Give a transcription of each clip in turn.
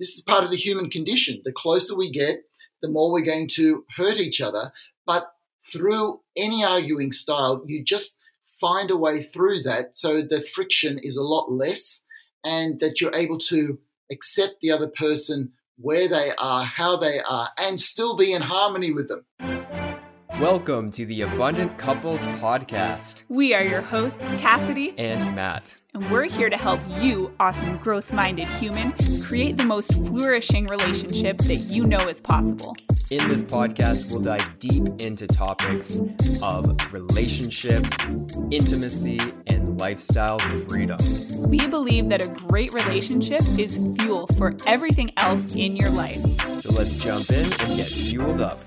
this is part of the human condition. The closer we get, the more we're going to hurt each other. But through any arguing style, you just find a way through that so the friction is a lot less and that you're able to accept the other person where they are, how they are, and still be in harmony with them. Welcome to the Abundant Couples Podcast. We are your hosts, Cassidy and Matt. And we're here to help you, awesome growth minded human, create the most flourishing relationship that you know is possible. In this podcast, we'll dive deep into topics of relationship, intimacy, and lifestyle freedom. We believe that a great relationship is fuel for everything else in your life. So let's jump in and get fueled up.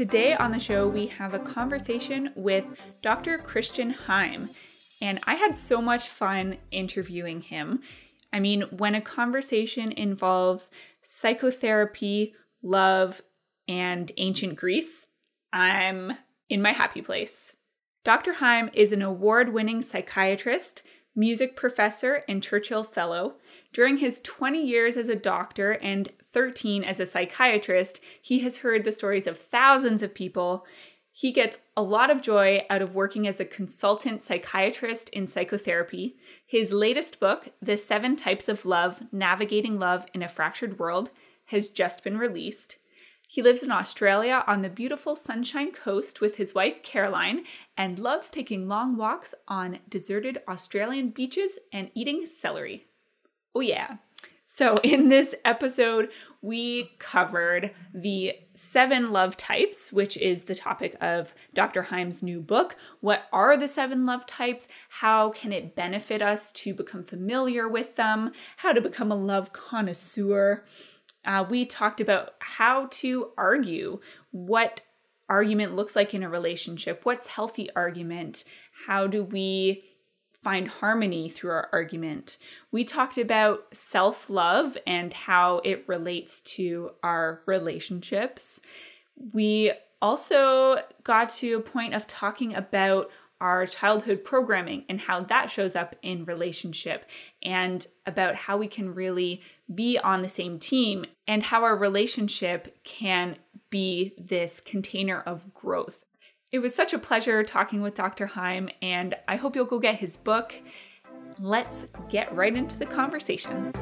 Today on the show, we have a conversation with Dr. Christian Heim, and I had so much fun interviewing him. I mean, when a conversation involves psychotherapy, love, and ancient Greece, I'm in my happy place. Dr. Heim is an award winning psychiatrist, music professor, and Churchill Fellow. During his 20 years as a doctor and 13 as a psychiatrist, he has heard the stories of thousands of people. He gets a lot of joy out of working as a consultant psychiatrist in psychotherapy. His latest book, The Seven Types of Love Navigating Love in a Fractured World, has just been released. He lives in Australia on the beautiful Sunshine Coast with his wife Caroline and loves taking long walks on deserted Australian beaches and eating celery. Oh, yeah. So, in this episode, we covered the seven love types, which is the topic of Dr. Heim's new book. What are the seven love types? How can it benefit us to become familiar with them? How to become a love connoisseur? Uh, we talked about how to argue, what argument looks like in a relationship, what's healthy argument, how do we find harmony through our argument. We talked about self love and how it relates to our relationships. We also got to a point of talking about our childhood programming and how that shows up in relationship and about how we can really be on the same team and how our relationship can be this container of growth it was such a pleasure talking with Dr. Heim, and I hope you'll go get his book. Let's get right into the conversation.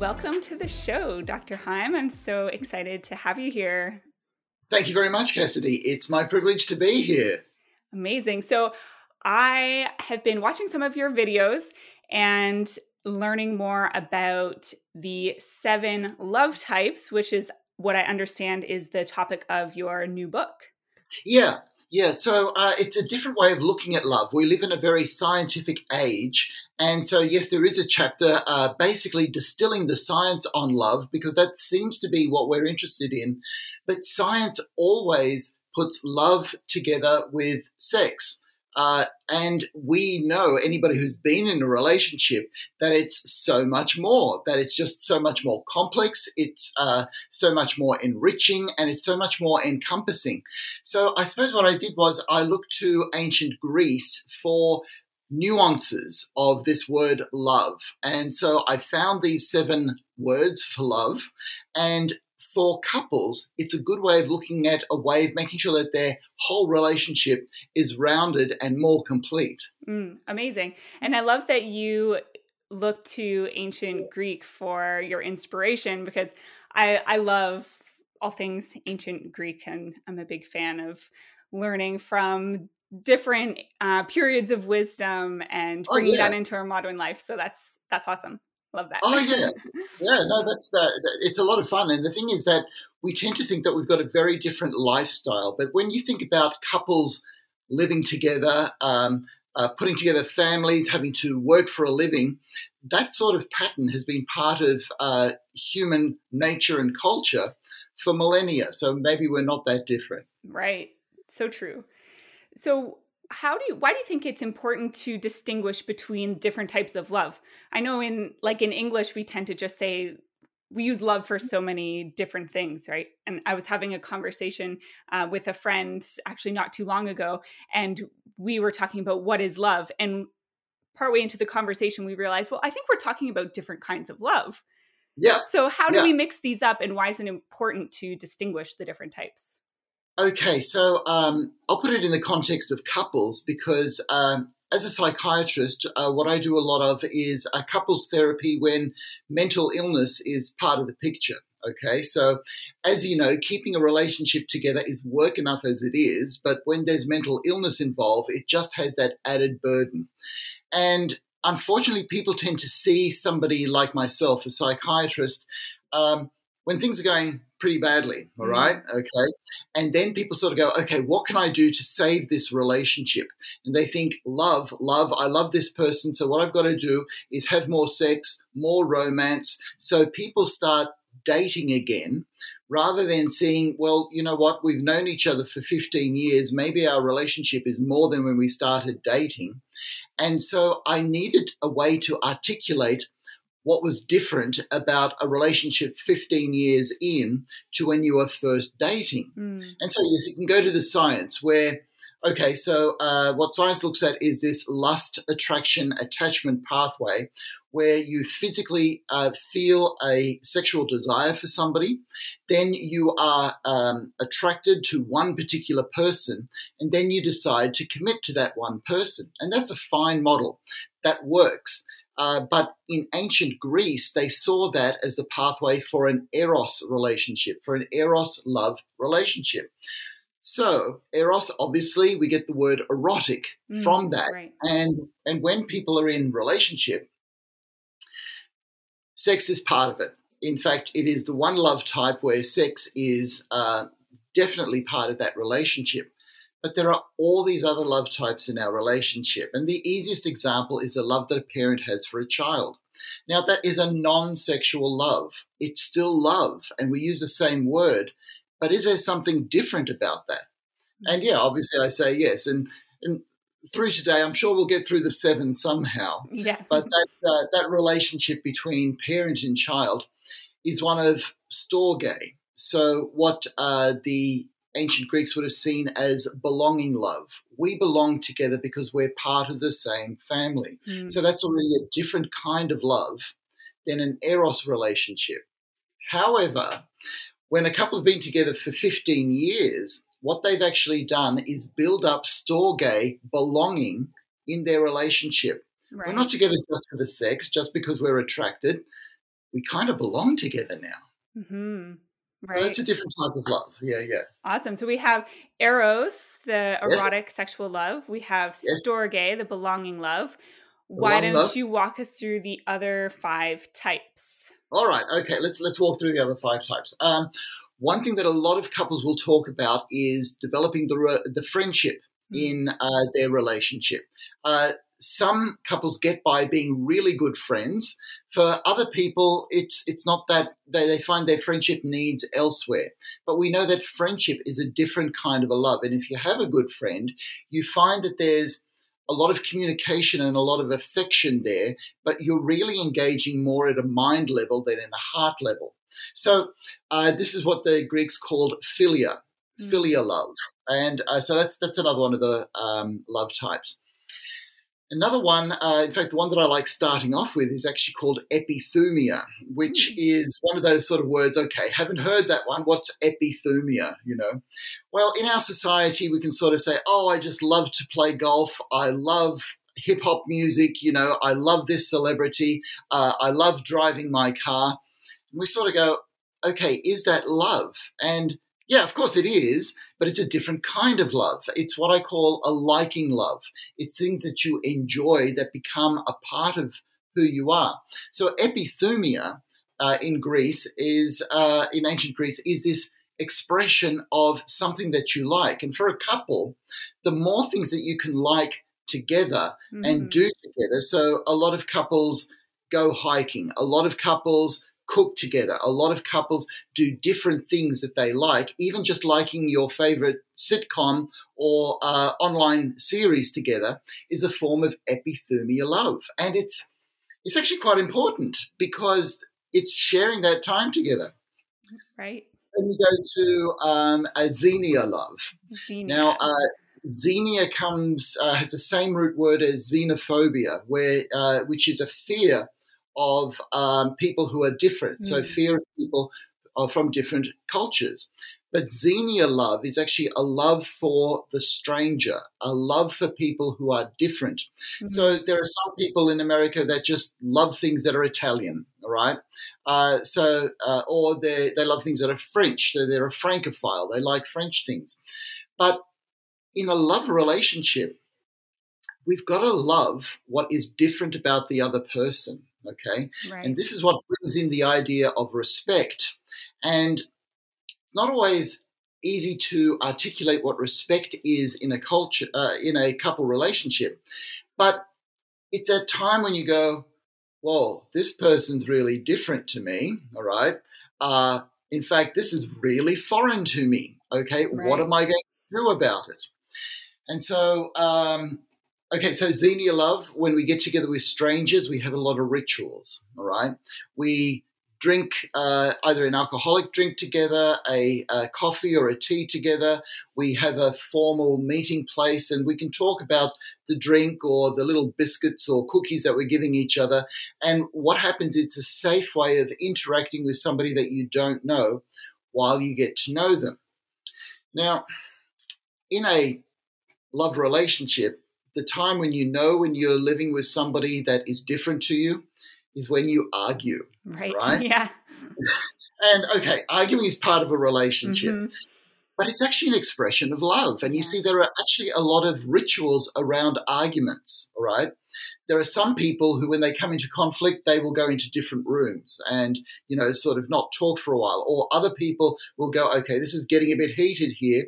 Welcome to the show, Dr. Heim. I'm so excited to have you here. Thank you very much, Cassidy. It's my privilege to be here. Amazing. So, I have been watching some of your videos and learning more about the seven love types, which is what I understand is the topic of your new book. Yeah, yeah, so uh, it's a different way of looking at love. We live in a very scientific age. And so, yes, there is a chapter uh, basically distilling the science on love because that seems to be what we're interested in. But science always puts love together with sex. Uh, and we know anybody who's been in a relationship that it's so much more, that it's just so much more complex, it's uh, so much more enriching, and it's so much more encompassing. So I suppose what I did was I looked to ancient Greece for nuances of this word love. And so I found these seven words for love. And for couples, it's a good way of looking at a way of making sure that their whole relationship is rounded and more complete. Mm, amazing. And I love that you look to ancient Greek for your inspiration because I, I love all things ancient Greek and I'm a big fan of learning from different uh, periods of wisdom and oh, bringing oh, yeah. that into our modern life. So that's that's awesome. Love that. Oh yeah, yeah. No, that's that. It's a lot of fun, and the thing is that we tend to think that we've got a very different lifestyle, but when you think about couples living together, um, uh, putting together families, having to work for a living, that sort of pattern has been part of uh, human nature and culture for millennia. So maybe we're not that different. Right. So true. So how do you why do you think it's important to distinguish between different types of love i know in like in english we tend to just say we use love for so many different things, right? And I was having a conversation uh, with a friend actually not too long ago, and we were talking about what is love. And partway into the conversation, we realized, well, I think we're talking about different kinds of love. Yeah. So, how do yeah. we mix these up, and why is it important to distinguish the different types? Okay, so um, I'll put it in the context of couples because um, as a psychiatrist, uh, what I do a lot of is a couples therapy when mental illness is part of the picture. Okay, so as you know, keeping a relationship together is work enough as it is, but when there's mental illness involved, it just has that added burden. And unfortunately, people tend to see somebody like myself, a psychiatrist, um, when things are going pretty badly, all mm. Okay. And then people sort of go, okay, what can I do to save this relationship? And they think, love, love, I love this person. So what I've got to do is have more sex, more romance. So people start dating again rather than seeing, well, you know what, we've known each other for 15 years. Maybe our relationship is more than when we started dating. And so I needed a way to articulate what was different about a relationship 15 years in to when you were first dating. Mm. And so, yes, you can go to the science where, okay, so uh, what science looks at is this lust, attraction, attachment pathway where you physically uh, feel a sexual desire for somebody, then you are um, attracted to one particular person, and then you decide to commit to that one person. And that's a fine model that works. Uh, but in ancient Greece, they saw that as the pathway for an eros relationship, for an eros love relationship. So eros, obviously, we get the word erotic mm, from that, right. and and when people are in relationship, sex is part of it. In fact, it is the one love type where sex is uh, definitely part of that relationship. But there are all these other love types in our relationship. And the easiest example is the love that a parent has for a child. Now, that is a non sexual love. It's still love, and we use the same word. But is there something different about that? And yeah, obviously I say yes. And, and through today, I'm sure we'll get through the seven somehow. Yeah. But that, uh, that relationship between parent and child is one of storge. So, what uh, the ancient Greeks would have seen as belonging love. We belong together because we're part of the same family. Mm. So that's already a different kind of love than an eros relationship. However, when a couple have been together for 15 years, what they've actually done is build up storge belonging in their relationship. Right. We're not together just for the sex, just because we're attracted. We kind of belong together now. Mm-hmm. Right. that's a different type of love. Yeah, yeah. Awesome. So we have Eros, the erotic yes. sexual love. We have yes. Storge, the belonging love. Why don't love. you walk us through the other five types? All right. Okay. Let's let's walk through the other five types. Um, one thing that a lot of couples will talk about is developing the the friendship mm-hmm. in uh, their relationship. Uh, some couples get by being really good friends. For other people, it's it's not that they, they find their friendship needs elsewhere. But we know that friendship is a different kind of a love. And if you have a good friend, you find that there's a lot of communication and a lot of affection there, but you're really engaging more at a mind level than in a heart level. So uh, this is what the Greeks called philia, mm. philia love, and uh, so that's that's another one of the um, love types. Another one, uh, in fact, the one that I like starting off with is actually called epithumia, which mm. is one of those sort of words. Okay, haven't heard that one. What's epithumia? You know, well, in our society, we can sort of say, "Oh, I just love to play golf. I love hip hop music. You know, I love this celebrity. Uh, I love driving my car." And we sort of go, "Okay, is that love?" And yeah, of course it is, but it's a different kind of love. It's what I call a liking love. It's things that you enjoy that become a part of who you are. So epithumia uh, in Greece is, uh, in ancient Greece, is this expression of something that you like. And for a couple, the more things that you can like together mm-hmm. and do together. So a lot of couples go hiking. A lot of couples cook together. A lot of couples do different things that they like, even just liking your favorite sitcom or uh, online series together is a form of epithumia love. And it's, it's actually quite important because it's sharing that time together. Right. Then we go to um, a xenia love. Xenia. Now, uh, xenia comes uh, has the same root word as xenophobia, where uh, which is a fear of um, people who are different. So Mm. fear of people are from different cultures. But xenia love is actually a love for the stranger, a love for people who are different. Mhm. So there are some people in America that just love things that are Italian, all right? Uh, so, uh, or they, they love things that are French. So they're a Francophile. They like French things. But in a love relationship, we've got to love what is different about the other person, okay? right. And this is what brings in the idea of respect. And it's not always easy to articulate what respect is in a culture, uh, in a couple relationship, but it's a time when you go, "Whoa, this person's really different to me." All right. Uh, in fact, this is really foreign to me. Okay, what am I going to do about it? And so, um, okay, so Xenia love, when we get together with strangers, we have a lot of rituals. All right. We drink uh, either an alcoholic drink together, a, a coffee or a tea together. We have a formal meeting place and we can talk about the drink or the little biscuits or cookies that we're giving each other. And what happens, it's a safe way of interacting with somebody that you don't know while you get to know them. Now, in a love relationship, the time when you know when you're living with somebody that is different to you is when you argue. right. right? Yeah. And okay, arguing is part of a relationship, Mhm. but it's actually an expression of love. And you Yeah. see, there are actually a lot of rituals around arguments, all right? There are some people who, when they come into conflict, they will go into different rooms and, you know, sort of not talk for a while. Or other people will go, okay, this is getting a bit heated here,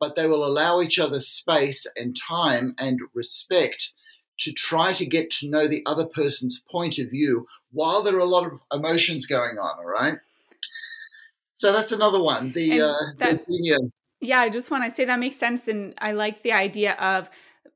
but they will allow each other space and time and respect to try to get to know the other person's point of view while there are a lot of emotions going on, all right? So that's another one. The, uh, the xenia, Yeah, I just want to say that makes sense. And I like the idea of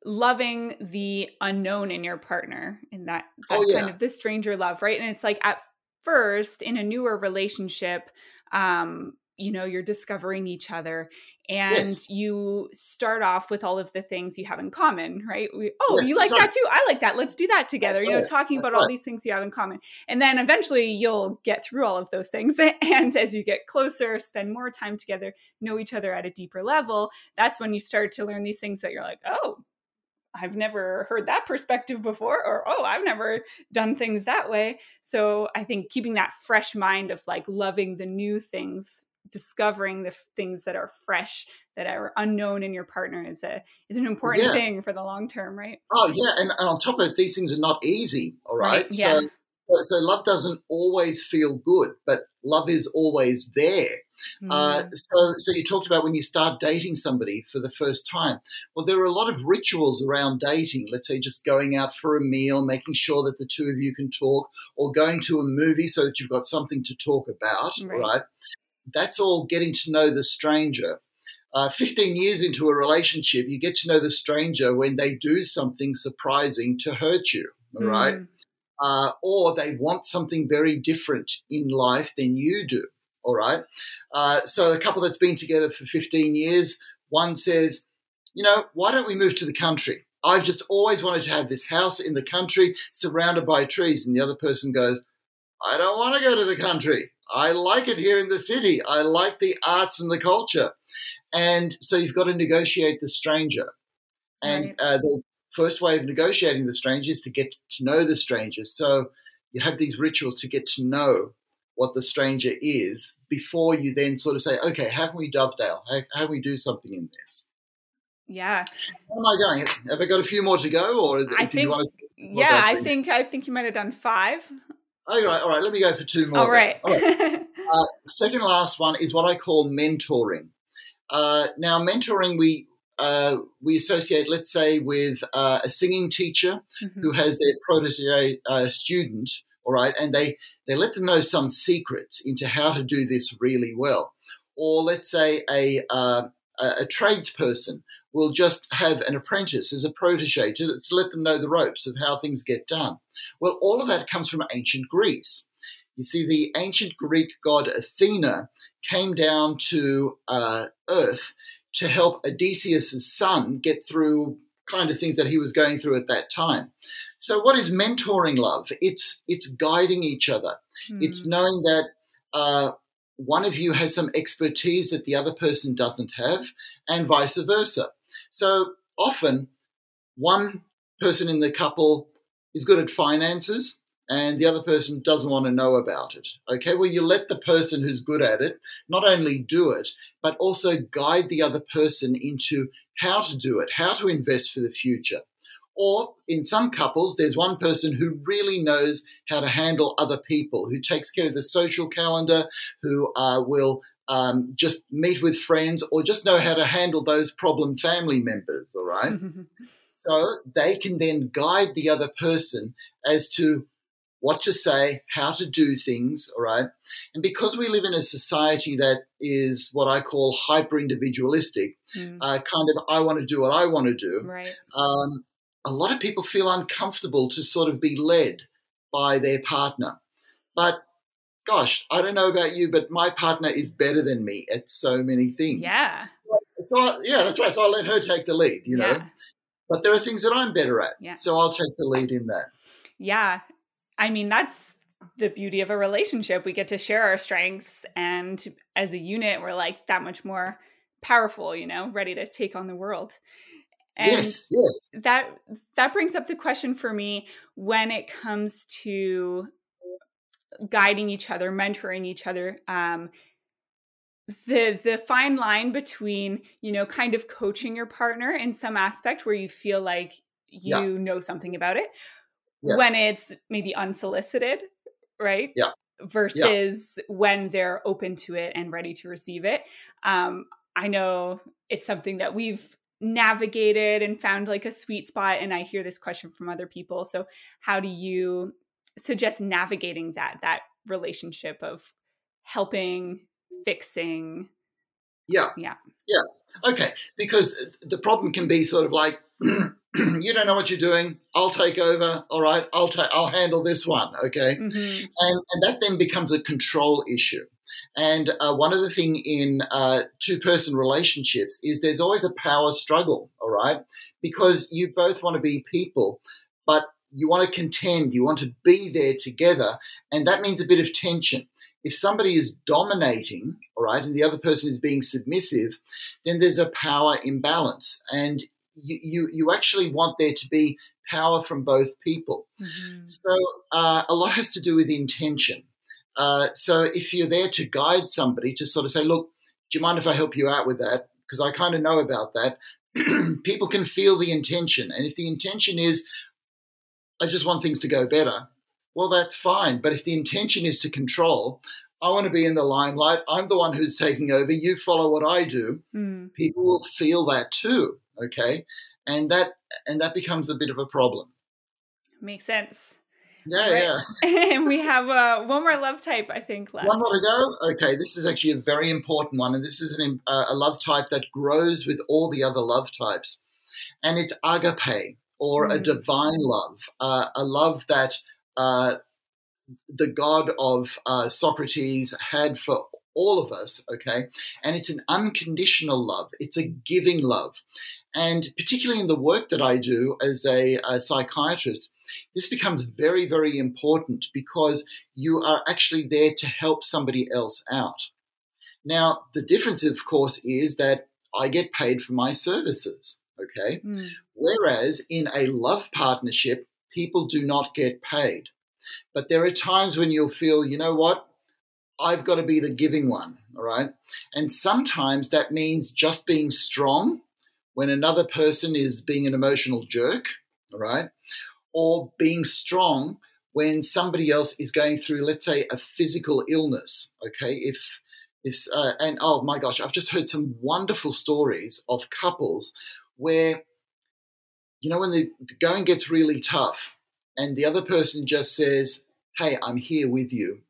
loving the unknown in your partner and that, that Oh, yeah. kind of the stranger love, right? And it's like at first in a newer relationship, um, you know, you're discovering each other and Yes. you start off with all of the things you have in common, right? We, oh, Yes, you like that too? I like that. Let's do that together. That's you know, right. talking That's about all these things you have in common. And then eventually you'll get through all of those things. And as you get closer, spend more time together, know each other at a deeper level, that's when you start to learn these things that you're like, oh, I've never heard that perspective before, or oh, I've never done things that way. So I think keeping that fresh mind of like loving the new things, discovering the f- things that are fresh, that are unknown in your partner is a is an important Yeah. thing for the long term, right? Oh yeah, and, and on top of it, these things are not easy. All right, Right, yeah. so so- love doesn't always feel good, but love is always there. Uh, Mm, so so you talked about when you start dating somebody for the first time. Well, there are a lot of rituals around dating. Let's say just going out for a meal, making sure that the two of you can talk, or going to a movie so that you've got something to talk about. Right. Right. That's all getting to know the stranger. Uh, 15 years into a relationship, you get to know the stranger when they do something surprising to hurt you, all right? mm, Uh, or they want something very different in life than you do, all right? Uh, so, a couple that's been together for 15 years, one says, you know, why don't we move to the country? I've just always wanted to have this house in the country surrounded by trees. And the other person goes, I don't want to go to the country. I like it here in the city. I like the arts and the culture. And so you've got to negotiate the stranger. And Right. uh, the first way of negotiating the stranger is to get to know the stranger. So you have these rituals to get to know what the stranger is before you then sort of say, okay, how can we dovetail? How, how can we do something in this? yeah. How am I going? Have I got a few more to go, or I think- want to? Yeah, I think I think you might have done five. All right, all right. Let me go for two more. All right. All right. Uh, second last one is what I call mentoring. Uh, now, mentoring we uh, we associate, let's say, with uh, a singing teacher Mhm. who has their protege uh, student, all right, and they they let them know some secrets into how to do this really well. Or let's say a uh, a, a tradesperson will just have an apprentice as a protege to, to let them know the ropes of how things get done. Well, all of that comes from ancient Greece. You see, the ancient Greek god Athena came down to uh, Earth to help Odysseus' son get through kind of things that he was going through at that time. So, what is mentoring love? It's it's guiding each other. Mm. It's knowing that uh, one of you has some expertise that the other person doesn't have, and vice versa. So often, one person in the couple is good at finances and the other person doesn't want to know about it. Okay, well, you let the person who's good at it not only do it, but also guide the other person into how to do it, how to invest for the future. Or in some couples, there's one person who really knows how to handle other people, who takes care of the social calendar, who uh, will um, just meet with friends, or just know how to handle those problem family members. All right. so they can then guide the other person as to what to say, how to do things, all right? And because we live in a society that is what I call hyper individualistic, mm. uh, kind of, I want to do what I want to do, right. Um, a lot of people feel uncomfortable to sort of be led by their partner. But gosh, I don't know about you, but my partner is better than me at so many things. Yeah. So I, yeah, that's right. So I let her take the lead, you know. Yeah. But there are things that I'm better at. Yeah. So I'll take the lead in that. Yeah. I mean, that's the beauty of a relationship. We get to share our strengths and as a unit, we're like that much more powerful, you know, ready to take on the world. And yes, yes. That that brings up the question for me when it comes to guiding each other, mentoring each other. Um, the the fine line between you know kind of coaching your partner in some aspect where you feel like you yeah. know something about it yeah. when it's maybe unsolicited right yeah versus yeah. when they're open to it and ready to receive it um i know it's something that we've navigated and found like a sweet spot and i hear this question from other people so how do you suggest navigating that that relationship of helping fixing. Yeah. Yeah. Yeah. Okay because the problem can be sort of like you don't know what you're doing. I'll take over. All right. I'll take i'll handle this one. Okay? Mm-hmm. and and that then becomes a control issue. And uh, one of the thing in uh, two-person relationships is there's always a power struggle, all right? Because you both want to be people, but you want to contend, you want to be there together, and that means a bit of tension. If somebody is dominating, all right, and the other person is being submissive, then there's a power imbalance, and you you, you actually want there to be power from both people. Mm-hmm. So uh, a lot has to do with intention. Uh, so if you're there to guide somebody to sort of say, look, do you mind if I help you out with that? Because I kind of know about that. People can feel the intention. And if the intention is, I just want things to go better, well, that's fine. But if the intention is to control, I want to be in the limelight. I'm the one who's taking over. You follow what I do. Mm. People will feel that too. Okay. And that and that becomes a bit of a problem. Makes sense. Yeah, right? yeah. and we have uh, one more love type, I think, left. One more to go? Okay, this is actually a very important one. And this is an, uh, a love type that grows with all the other love types. And it's agape, or mm. a divine love, uh, a love that uh, the God of uh, Socrates had for all of us, okay? And it's an unconditional love, it's a giving love. And particularly in the work that I do as a, a psychiatrist, this becomes very, very important because you are actually there to help somebody else out. Now, the difference, of course, is that I get paid for my services, okay? Mm. Whereas in a love partnership, people do not get paid. But there are times when you'll feel, you know what? I've got to be the giving one, all right? And sometimes that means just being strong when another person is being an emotional jerk, all right? or being strong when somebody else is going through, let's say, a physical illness. Okay, if if uh, and oh my gosh, I've just heard some wonderful stories of couples where, you know, when the going gets really tough, and the other person just says, "Hey, I'm here with you,"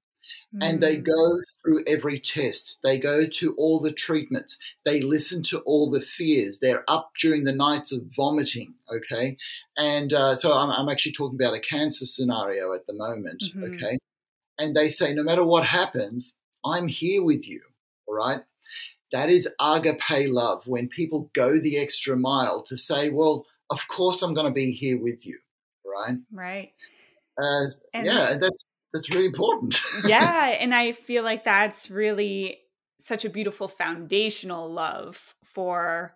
and they mm. go through every test. They go to all the treatments. They listen to all the fears. They're up during the nights of vomiting. Okay, and uh, so I'm, I'm, actually talking about a cancer scenario at the moment. Mm-hmm. Okay, and they say, no matter what happens, I'm here with you. All right. That is agape love when people go the extra mile to say, well, of course I'm going to be here with you. Right. Right. Uh, and yeah. That's, that's really important. yeah. And I feel like that's really such a beautiful foundational love for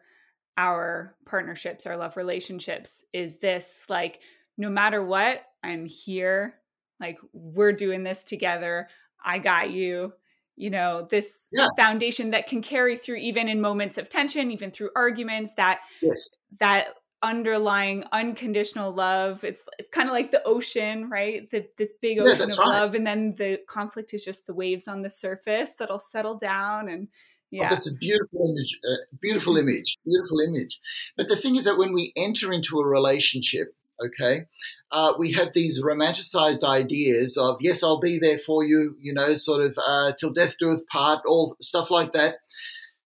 our partnerships, our love relationships is this like, no matter what, I'm here. Like, we're doing this together. I got you. You know, this yeah. foundation that can carry through even in moments of tension, even through arguments, that yes. that underlying unconditional love. It's, it's kind of like the ocean, right? The, this big ocean yeah, of right. love. And then the conflict is just the waves on the surface that'll settle down and Oh, yeah. Oh, that's a beautiful image, uh, beautiful image, beautiful image. But the thing is that when we enter into a relationship, okay, uh, we have these romanticized ideas of, yes, I'll be there for you, you know, sort of uh, till death do us part, all stuff like that.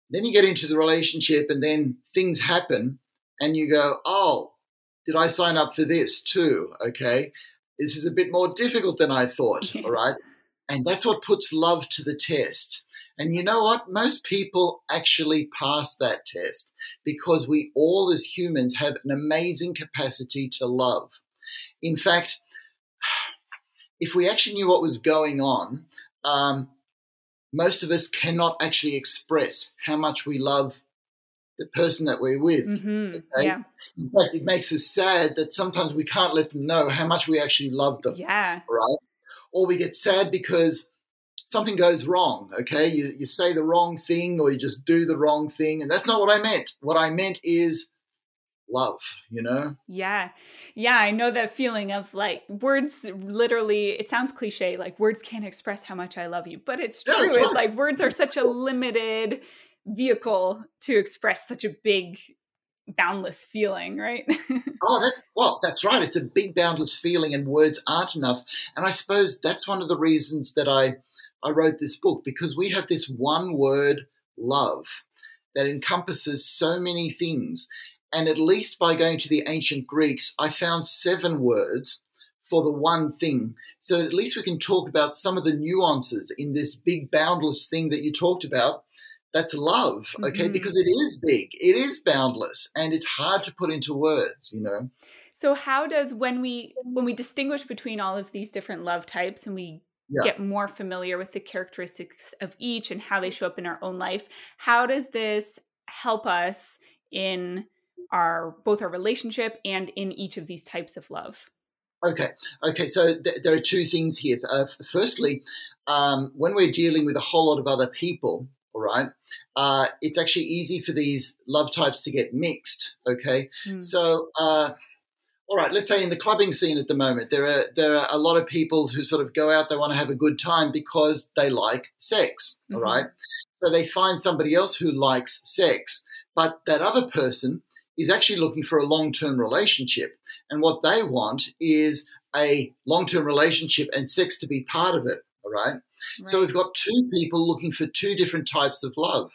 Then you get into the relationship and then things happen and you go, oh, did I sign up for this too? Okay. This is a bit more difficult than I thought. all right. And that's what puts love to the test. And you know what? Most people actually pass that test because we all, as humans, have an amazing capacity to love. In fact, if we actually knew what was going on, um, most of us cannot actually express how much we love the person that we're with. Mm-hmm. Okay? Yeah. In fact, it makes us sad that sometimes we can't let them know how much we actually love them. Yeah. Right? Or we get sad because something goes wrong, okay? You, you say the wrong thing or you just do the wrong thing. And that's not what I meant. What I meant is love, you know? Yeah. Yeah. I know that feeling of like words literally, it sounds cliche, like words can't express how much I love you, but it's true. It's like words are such a limited vehicle to express such a big boundless feeling, right? oh, that's well, that's right. It's a big boundless feeling, and words aren't enough. And I suppose that's one of the reasons that I I wrote this book because we have this one word, love, that encompasses so many things. And at least by going to the ancient Greeks, I found seven words for the one thing. So at least we can talk about some of the nuances in this big, boundless thing that you talked about. That's love, okay? Mm-hmm. Because it is big, it is boundless, and it's hard to put into words, you know? So how does when we when we distinguish between all of these different love types and we yeah. get more familiar with the characteristics of each and how they show up in our own life. How does this help us in our both our relationship and in each of these types of love? Okay, okay. So th- there are two things here. Uh, firstly, um, when we're dealing with a whole lot of other people, all right, uh, it's actually easy for these love types to get mixed. Okay, mm. so. Uh, all right, let's say in the clubbing scene at the moment, there are there are a lot of people who sort of go out, they want to have a good time because they like sex. Mm-hmm. All right. So they find somebody else who likes sex, but that other person is actually looking for a long term relationship. And what they want is a long term relationship and sex to be part of it. All right? right. So we've got two people looking for two different types of love.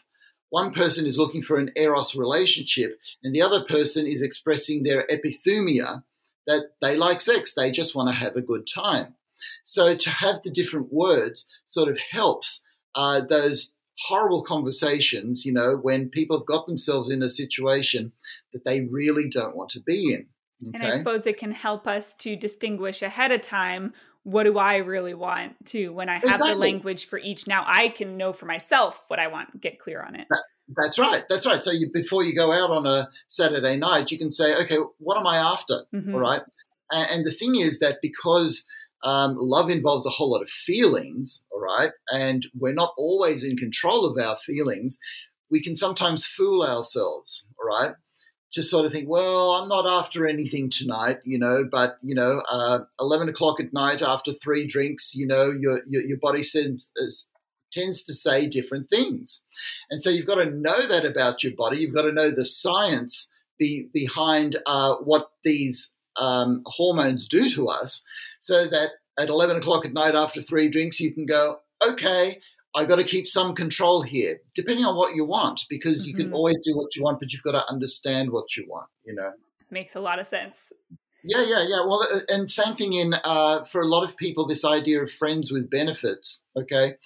One person is looking for an eros relationship, and the other person is expressing their epithumia that they like sex, they just want to have a good time. So to have the different words sort of helps uh, those horrible conversations, you know, when people have got themselves in a situation that they really don't want to be in. Okay? And I suppose it can help us to distinguish ahead of time what do I really want to when I have exactly. the language for each. Now I can know for myself what I want, get clear on it. That, that's right. That's right. So you, before you go out on a Saturday night, you can say, okay, what am I after? Mm-hmm. All right. And, and, the thing is that because um, love involves a whole lot of feelings, all right, and we're not always in control of our feelings, we can sometimes fool ourselves, all right just sort of think, well, I'm not after anything tonight, you know, but, you know, uh, 11 o'clock at night after three drinks, you know, your, your, your body sends, uh, tends to say different things. And so you've got to know that about your body. You've got to know the science be, behind uh, what these um, hormones do to us so that at 11 o'clock at night after three drinks, you can go, okay, I've got to keep some control here, depending on what you want, because mm-hmm. you can mm-hmm. always do what you want, but you've got to understand what you want, you know? Makes a lot of sense. Yeah, yeah, yeah. Well, uh, and same thing in uh, for a lot of people, this idea of friends with benefits, okay,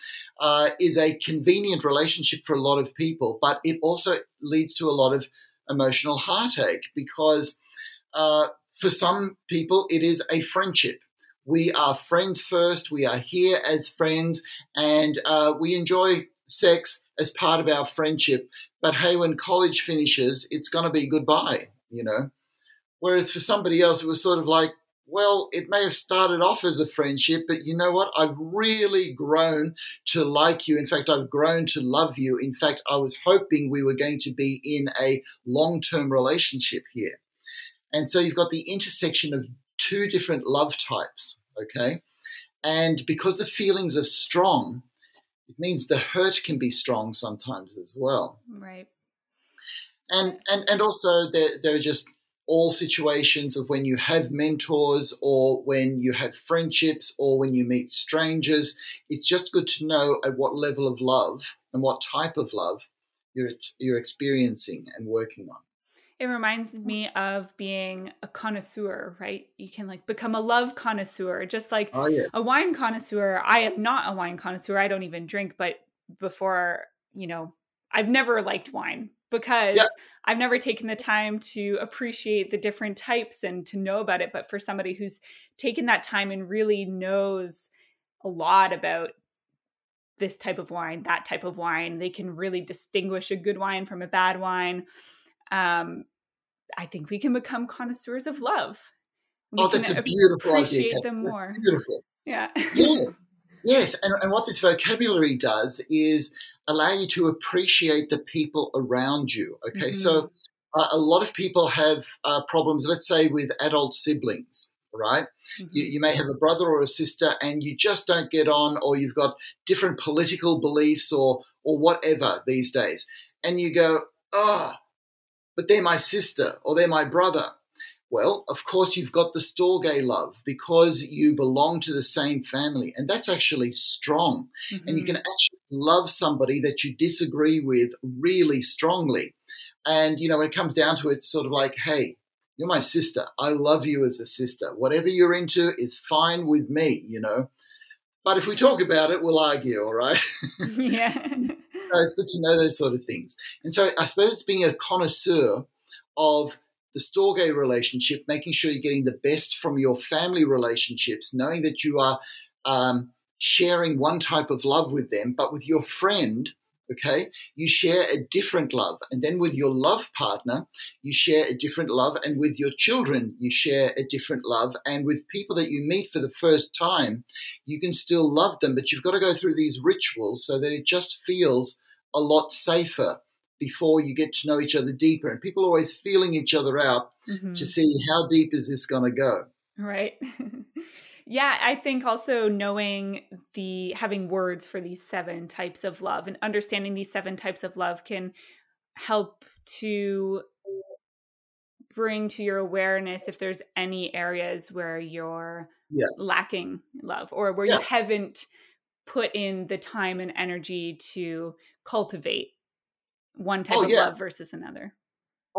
uh, is a convenient relationship for a lot of people, but it also leads to a lot of emotional heartache because uh, for some people it is a friendship. We are friends first. We are here as friends, and uh, we enjoy sex as part of our friendship. But hey, when college finishes, it's going to be goodbye, you know. Whereas for somebody else, it was sort of like, well, it may have started off as a friendship, but you know what? I've really grown to like you. In fact, I've grown to love you. In fact, I was hoping we were going to be in a long term relationship here. And so you've got the intersection of two different love types, okay? And because the feelings are strong, it means the hurt can be strong sometimes as well. Right. And and and also there there are just all situations of when you have mentors or when you have friendships or when you meet strangers. It's just good to know at what level of love and what type of love you're you're experiencing and working on. It reminds me of being a connoisseur, right? You can like become a love connoisseur, just like oh, yeah. a wine connoisseur. I am not a wine connoisseur. I don't even drink, but before, you know, I've never liked wine because yeah. I've never taken the time to appreciate the different types and to know about it. But for somebody who's taken that time and really knows a lot about this type of wine, that type of wine, they can really distinguish a good wine from a bad wine um, I think we can become connoisseurs of love. We oh, that's a beautiful appreciate idea. them more. beautiful. Yeah. yes. Yes. And, and what this vocabulary does is allow you to appreciate the people around you. Okay. Mm-hmm. So uh, a lot of people have uh, problems, let's say, with adult siblings right? Mm-hmm. You, you, may have a brother or a sister and you just don't get on, or you've got different political beliefs or or whatever these days. And you go, oh, but they're my sister or they're my brother. Well, of course, you've got the storge love because you belong to the same family. And that's actually strong. Mm-hmm. And you can mm-hmm. actually love somebody that you disagree with really strongly. And, you know, when it comes down to it, it's sort of like, hey, you're my sister. I love you as a sister. Whatever you're into is fine with me, you know. But if we talk about it, we'll argue, all right? yeah. it's good to know those sort of things. And so I suppose it's being a connoisseur of the storge relationship, making sure you're getting the best from your family relationships, knowing that you are um, sharing one type of love with them, but with your friend, okay, you share a different love. And then with your love partner, you share a different love. And with your children, you share a different love. And with people that you meet for the first time, you can still love them, but you've got to go through these rituals so that it just feels a lot safer before you get to know each other deeper. And people are always feeling each other out mm-hmm. to see how deep is this going to go. Right. Yeah, I think also knowing the having words for these seven types of love and understanding these seven types of love can help to bring to your awareness if there's any areas where you're yeah. lacking love or where yeah. you haven't put in the time and energy to cultivate one type oh, of yeah. love versus another.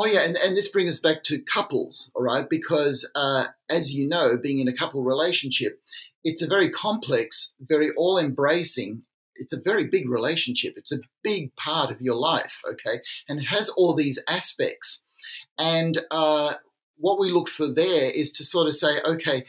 Oh yeah, and, and this brings us back to couples, all right? Because uh, as you know, being in a couple relationship, it's a very complex, very all-embracing. It's a very big relationship. It's a big part of your life, okay? And has all these aspects. And uh, what we look for there is to sort of say, okay,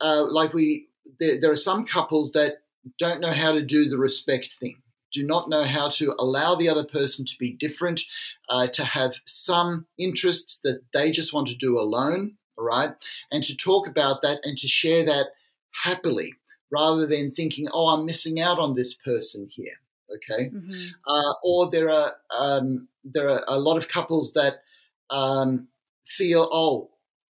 uh, like we, there, there are some couples that don't know how to do the respect thing do not know how to allow the other person to be different, uh, to have some interests that they just want to do alone, all right? And to talk about that and to share that happily rather than thinking, oh, I'm missing out on this person here, okay? Mm-hmm. Uh, or there are, um, there are a lot of couples that um, feel, oh,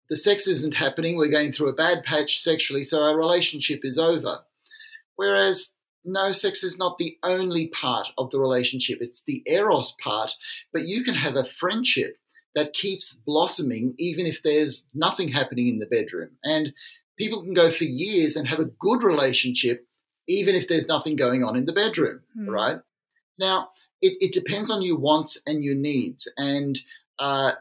the sex isn't happening, we're going through a bad patch sexually, so our relationship is over. Whereas no, sex is not the only part of the relationship. It's the eros part, but you can have a friendship that keeps blossoming even if there's nothing happening in the bedroom. And people can go for years and have a good relationship even if there's nothing going on in the bedroom, mm. right? Now, it, it, depends on your wants and your needs. And uh,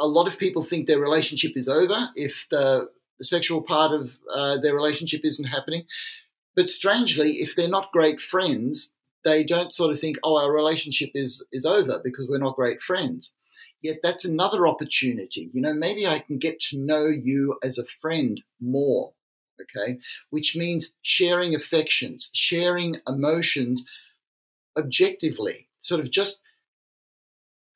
a lot of people think their relationship is over if the, the sexual part of uh, their relationship isn't happening. But strangely, if they're not great friends, they don't sort of think, "Oh, our relationship is is over because we're not great friends." Yet that's another opportunity. You know, maybe I can get to know you as a friend more. Okay, which means sharing affections, sharing emotions objectively, sort of just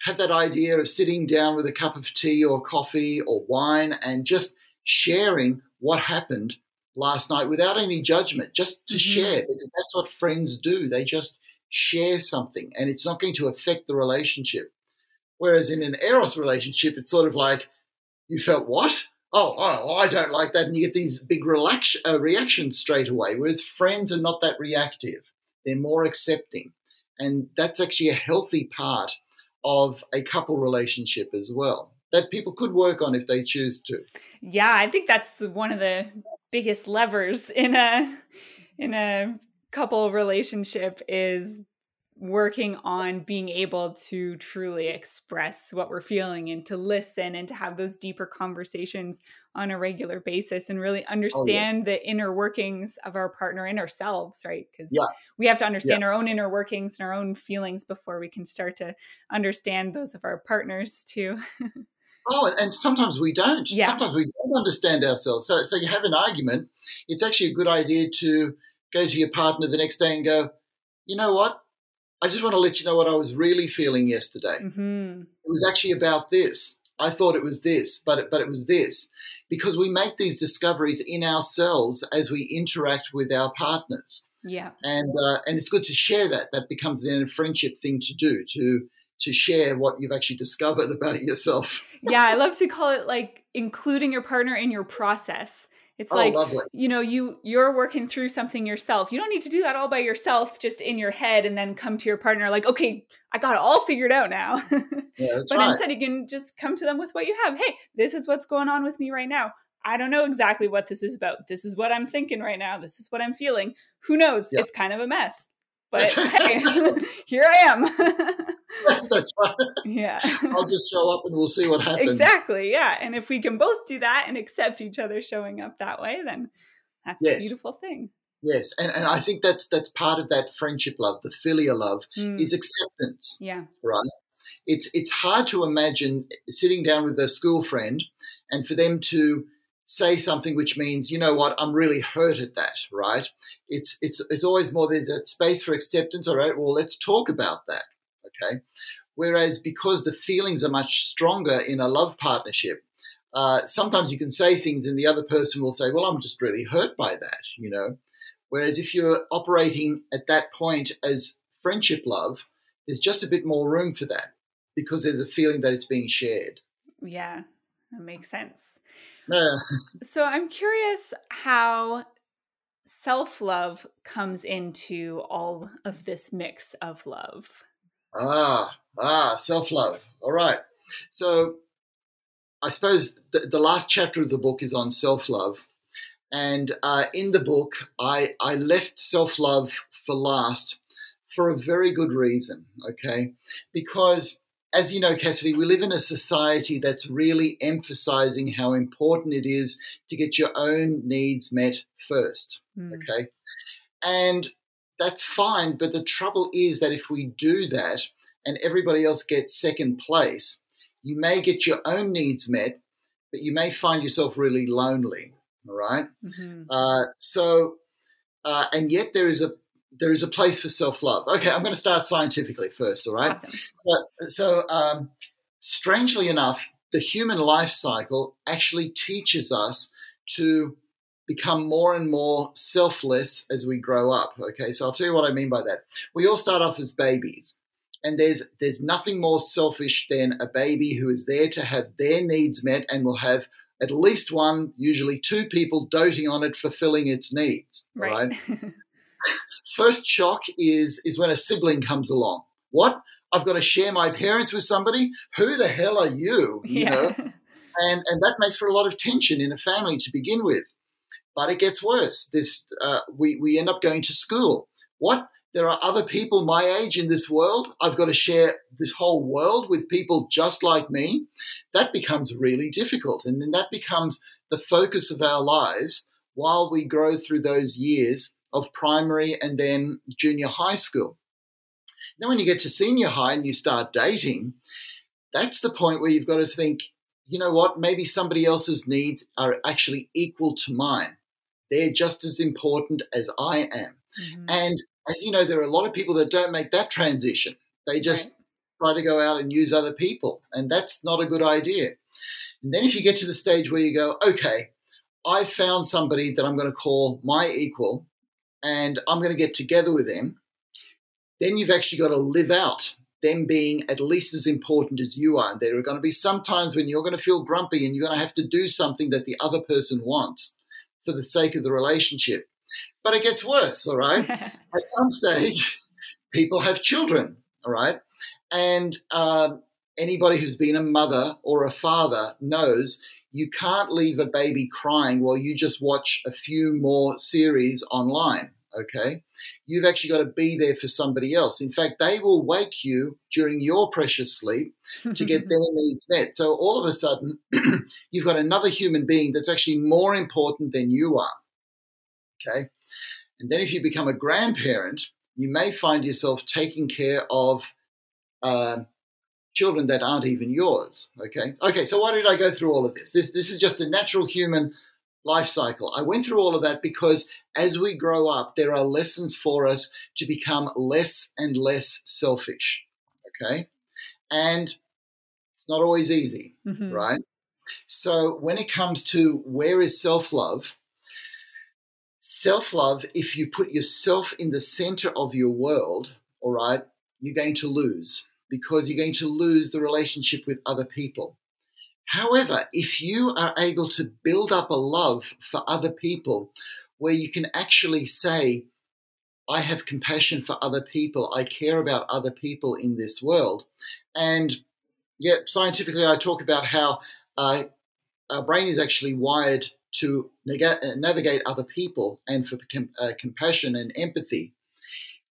have that idea of sitting down with a cup of tea or coffee or wine and just sharing what happened last night without any judgment, just to mm-hmm. share, because that's what friends do. They just share something and it's not going to affect the relationship. Whereas in an Eros relationship, it's sort of like, you felt what? Oh, oh, I don't like that. And you get these big relax, uh, reactions straight away. Whereas friends are not that reactive, they're more accepting. And that's actually a healthy part of a couple relationship as well that people could work on if they choose to. Yeah, I think that's one of the biggest levers in a in a couple relationship is working on being able to truly express what we're feeling and to listen and to have those deeper conversations on a regular basis and really understand oh, yeah. the inner workings of our partner and ourselves right because yeah. we have to understand yeah. our own inner workings and our own feelings before we can start to understand those of our partners too oh and sometimes we don't yeah. sometimes we don't understand ourselves so so you have an argument it's actually a good idea to go to your partner the next day and go you know what I just want to let you know what I was really feeling yesterday. Mm-hmm. It was actually about this. I thought it was this, but it, but it was this, because we make these discoveries in ourselves as we interact with our partners. Yeah, and uh, and it's good to share that. That becomes then a friendship thing to do to to share what you've actually discovered about yourself. yeah, I love to call it like including your partner in your process. It's oh, like lovely. you know, you you're working through something yourself. You don't need to do that all by yourself, just in your head, and then come to your partner like, okay, I got it all figured out now. Yeah, but right. instead, you can just come to them with what you have. Hey, this is what's going on with me right now. I don't know exactly what this is about. This is what I'm thinking right now. This is what I'm feeling. Who knows? Yep. It's kind of a mess. But hey, here I am. That's right. Yeah. I'll just show up and we'll see what happens. Exactly. Yeah. And if we can both do that and accept each other showing up that way, then that's yes. a beautiful thing. Yes, and, and I think that's that's part of that friendship love, the filial love, mm. is acceptance. Yeah. Right. It's it's hard to imagine sitting down with a school friend and for them to say something which means, you know what, I'm really hurt at that, right? It's it's it's always more there's a space for acceptance. All right, well, let's talk about that. Okay. Whereas because the feelings are much stronger in a love partnership, uh, sometimes you can say things and the other person will say, well, I'm just really hurt by that, you know. Whereas if you're operating at that point as friendship love, there's just a bit more room for that because there's a feeling that it's being shared. Yeah, that makes sense. Yeah. so I'm curious how self love comes into all of this mix of love. Ah, ah, self love. All right. So I suppose the, the, last chapter of the book is on self love. And uh, in the book, I, I left self love for last for a very good reason, okay? Because as you know, Cassidy, we live in a society that's really emphasizing how important it is to get your own needs met first. Mm. Okay. And that's fine. But the trouble is that if we do that and everybody else gets second place, you may get your own needs met, but you may find yourself really lonely. All right? mm-hmm. uh, so, uh, and yet there is a there is a place for self love. Okay, I'm going to start scientifically first. All right. Awesome. So, so um, strangely enough, the human life cycle actually teaches us to become more and more selfless as we grow up. Okay, so I'll tell you what I mean by that. We all start off as babies, and there's there's nothing more selfish than a baby who is there to have their needs met and will have at least one, usually two people doting on it, fulfilling its needs. Right. right? First shock is is when a sibling comes along. What? I've got to share my parents with somebody? Who the hell are you? You yeah. know? And and that makes for a lot of tension in a family to begin with. But it gets worse. This uh, we we end up going to school. What? there are other people my age in this world. I've got to share this whole world with people just like me. That becomes really difficult. And then that becomes the focus of our lives while we grow through those years of primary and then junior high school. Then, when you get to senior high and you start dating, that's the point where you've got to think, you know what, maybe somebody else's needs are actually equal to mine. They're just as important as I am. Mm-hmm. And as you know, there are a lot of people that don't make that transition. They just right. try to go out and use other people, and that's not a good idea. And then if you get to the stage where you go, okay, I found somebody that I'm going to call my equal, and I'm going to get together with them, then you've actually got to live out them being at least as important as you are. And there are going to be some times when you're going to feel grumpy and you're going to have to do something that the other person wants for the sake of the relationship. But it gets worse, all right? At some stage, people have children, all right? And um, anybody who's been a mother or a father knows you can't leave a baby crying while you just watch a few more series online, okay? You've actually got to be there for somebody else. In fact, they will wake you during your precious sleep to get their needs met. So all of a sudden, you've got another human being that's actually more important than you are, okay? And then if you become a grandparent, you may find yourself taking care of uh, children that aren't even yours. Okay. Okay. So why did I go through all of this? This this is just the natural human life cycle. I went through all of that because as we grow up, there are lessons for us to become less and less selfish. Okay. And it's not always easy, mm-hmm. right? So when it comes to where is self love, Self love, if you put yourself in the center of your world, all right, you're going to lose because you're going to lose the relationship with other people. However, if you are able to build up a love for other people where you can actually say, I have compassion for other people, I care about other people in this world. And yeah, scientifically, I talk about how uh, our brain is actually wired to uh, navigate other people and for com- uh, compassion and empathy,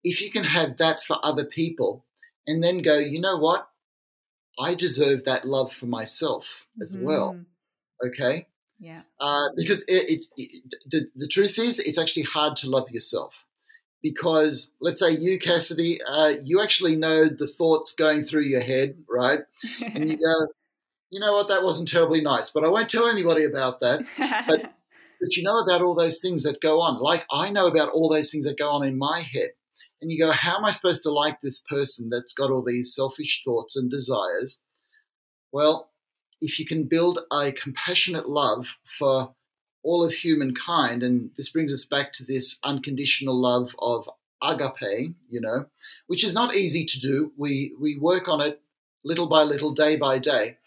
if you can have that for other people and then go, you know what? I deserve that love for myself as mm-hmm. well. Okay. Yeah. Uh, because it, it, it, the, the truth is, it's actually hard to love yourself. Because let's say you, Cassidy, uh, you actually know the thoughts going through your head, right? and you go, you know what, that wasn't terribly nice, but I won't tell anybody about that. But, but you know about all those things that go on. Like I know about all those things that go on in my head. And you go, how am I supposed to like this person that's got all these selfish thoughts and desires? Well, if you can build a compassionate love for all of humankind, and this brings us back to this unconditional love of agape, you know, which is not easy to do. We we work on it little by little, day by day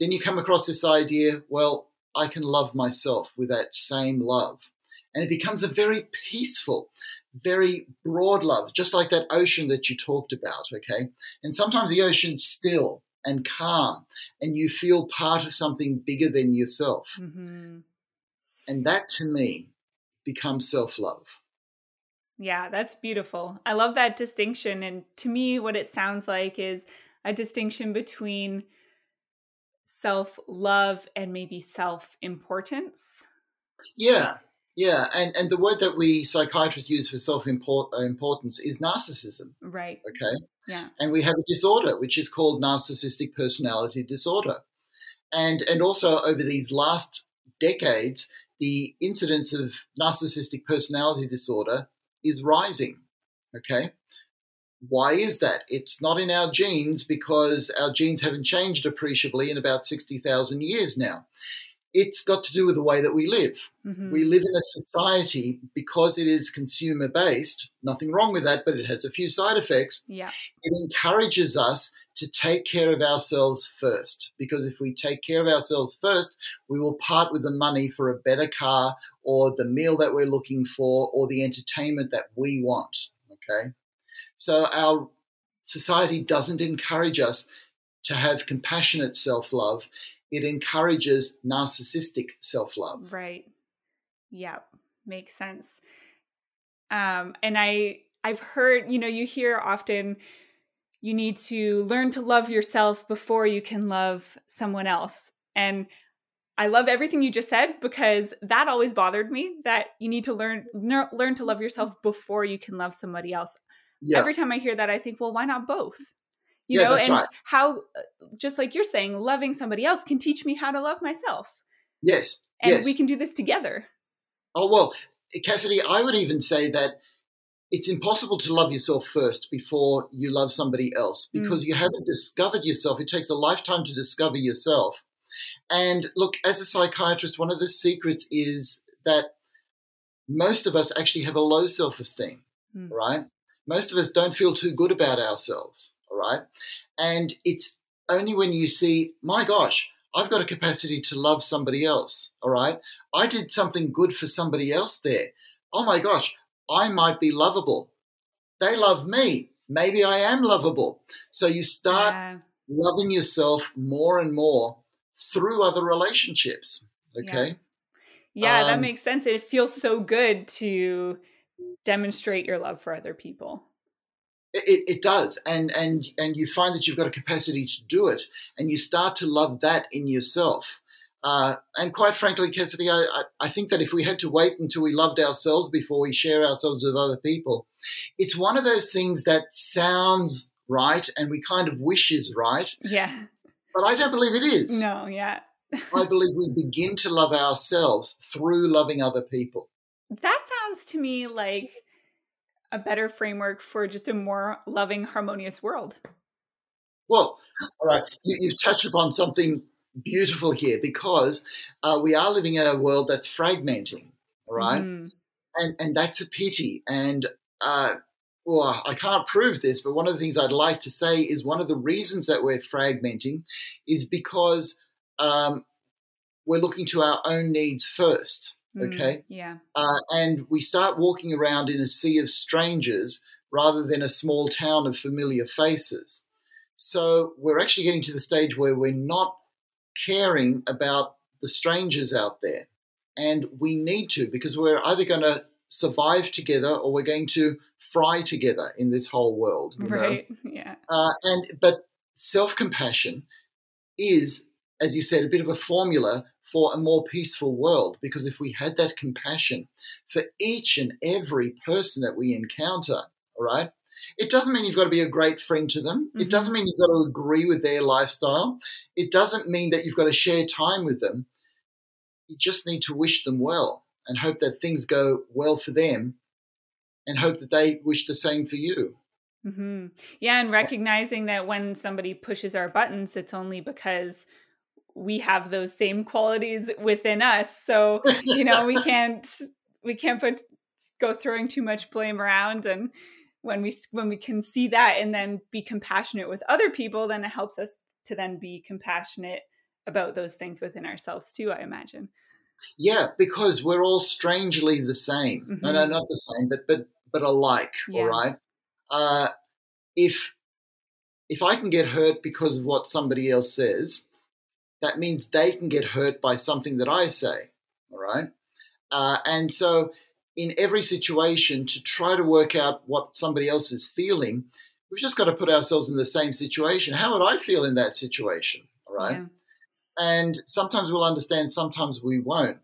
then you come across this idea well, I can love myself with that same love. And it becomes a very peaceful, very broad love, just like that ocean that you talked about, okay? And sometimes the ocean's still and calm, and you feel part of something bigger than yourself. Mm-hmm. And that to me becomes self love. Yeah, that's beautiful. I love that distinction. And to me, what it sounds like is a distinction between self love and maybe self importance. Yeah, yeah, and and the word that we psychiatrists use for self uh, importance is narcissism. Right. Okay. Yeah. And we have a disorder which is called narcissistic personality disorder, and and also over these last decades, the incidence of narcissistic personality disorder is rising. Okay. Why is that? It's not in our genes because our genes haven't changed appreciably in about 60,000 years now. It's got to do with the way that we live. Mm-hmm. We live in a society because it is consumer based, nothing wrong with that, but it has a few side effects. Yeah. It encourages us to take care of ourselves first. Because if we take care of ourselves first, we will part with the money for a better car or the meal that we're looking for or the entertainment that we want. Okay. So our society doesn't encourage us to have compassionate self love, it encourages narcissistic self love. Right. Yeah, makes sense. Um, and I I've heard, you know, you hear often you need to learn to love yourself before you can love someone else. And I love everything you just said because that always bothered me that you need to learn learn to love yourself before you can love somebody else. Yeah. Every time I hear that I think, well, why not both? You yeah, know, and right. how uh, just like you're saying, loving somebody else can teach me how to love myself. Yes. And yes. we can do this together. Oh well, Cassidy, I would even say that it's impossible to love yourself first before you love somebody else mm. because mm. you haven't discovered yourself. It takes a lifetime to discover yourself. And look, as a psychiatrist, one of the secrets is that most of us actually have a low self esteem, mm. right? Most of us don't feel too good about ourselves, all right? And it's only when you see, my gosh, I've got a capacity to love somebody else, all right? I did something good for somebody else there. Oh my gosh, I might be lovable. They love me. Maybe I am lovable. So you start yeah. loving yourself more and more through other relationships. Okay. Yeah, yeah um, that makes sense. It feels so good to demonstrate your love for other people. It, it does, and and and you find that you've got a capacity to do it, and you start to love that in yourself. Uh, and quite frankly, Cassidy, I, I, I, think that if we had to wait until we loved ourselves before we share ourselves with other people, it's one of those things that sounds right and we kind of wish is right. Yeah. But I don't believe it is. No, yeah. I believe we begin to love ourselves through loving other people. That sounds to me like a better framework for just a more loving, harmonious world. Well, all right, you, have touched upon something beautiful here because uh, we are living in a world that's fragmenting, all right? Mm. And, and that's a pity. And uh, well, I can't prove this, but one of the things I'd like to say is one of the reasons that we're fragmenting is because um, we're looking to our own needs first. Mm, okay. Mm, yeah. Uh, and we start walking around in a sea of strangers rather than a small town of familiar faces. So we're actually getting to the stage where we're not caring about the strangers out there. And we need to because we're either going to survive together or we're going to fry together in this whole world. right. Know? Yeah. Uh, and but self compassion is, as you said, a bit of a formula for a more peaceful world. Because if we had that compassion for each and every person that we encounter, all right, it doesn't mean you've got to be a great friend to them. Mm-hmm. It doesn't mean you've got to agree with their lifestyle. It doesn't mean that you've got to share time with them. You just need to wish them well and hope that things go well for them and hope that they wish the same for you. Mm-hmm. Yeah, and recognizing that when somebody pushes our buttons, it's only because we have those same qualities within us. So, you know, we can't we can't put go throwing too much blame around and when we when we can see that and then be compassionate with other people then it helps us to then be compassionate about those things within ourselves too i imagine yeah because we're all strangely the same mm-hmm. no no not the same but but but alike yeah. all right uh if if i can get hurt because of what somebody else says that means they can get hurt by something that i say all right uh, and so in every situation to try to work out what somebody else is feeling, we've just got to put ourselves in the same situation. How would I feel in that situation? All right. Yeah. And sometimes we'll understand, sometimes we won't.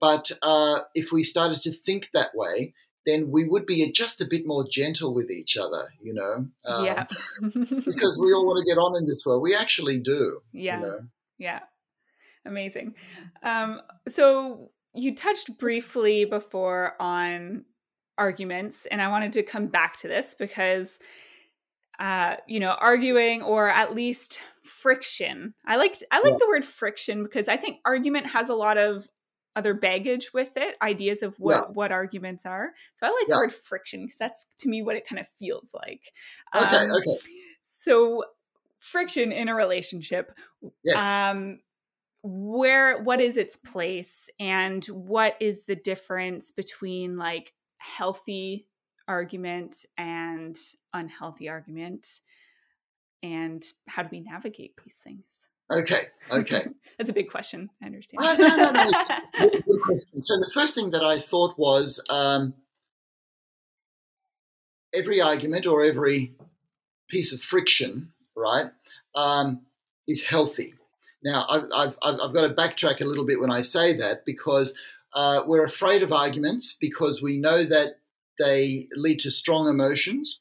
But uh, if we started to think that way, then we would be just a bit more gentle with each other, you know? Um, yeah. because we all want to get on in this world. We actually do. Yeah. You know? Yeah. Amazing. Um, so you touched briefly before on arguments, and I wanted to come back to this because, uh, you know, arguing or at least friction. I like I like yeah. the word friction because I think argument has a lot of other baggage with it, ideas of what yeah. what arguments are. So I like yeah. the word friction because that's to me what it kind of feels like. Okay, um, okay. So friction in a relationship. Yes. Um, where what is its place and what is the difference between like healthy argument and unhealthy argument? And how do we navigate these things? Okay okay. That's a big question i understand. No, no, no, good, good question. So the first thing that i thought was um, every argument or every piece of friction, right, um, is healthy. Now, I've, I've, I've, got to backtrack a little bit when I say that because uh, we're afraid of arguments because we know that they lead to strong emotions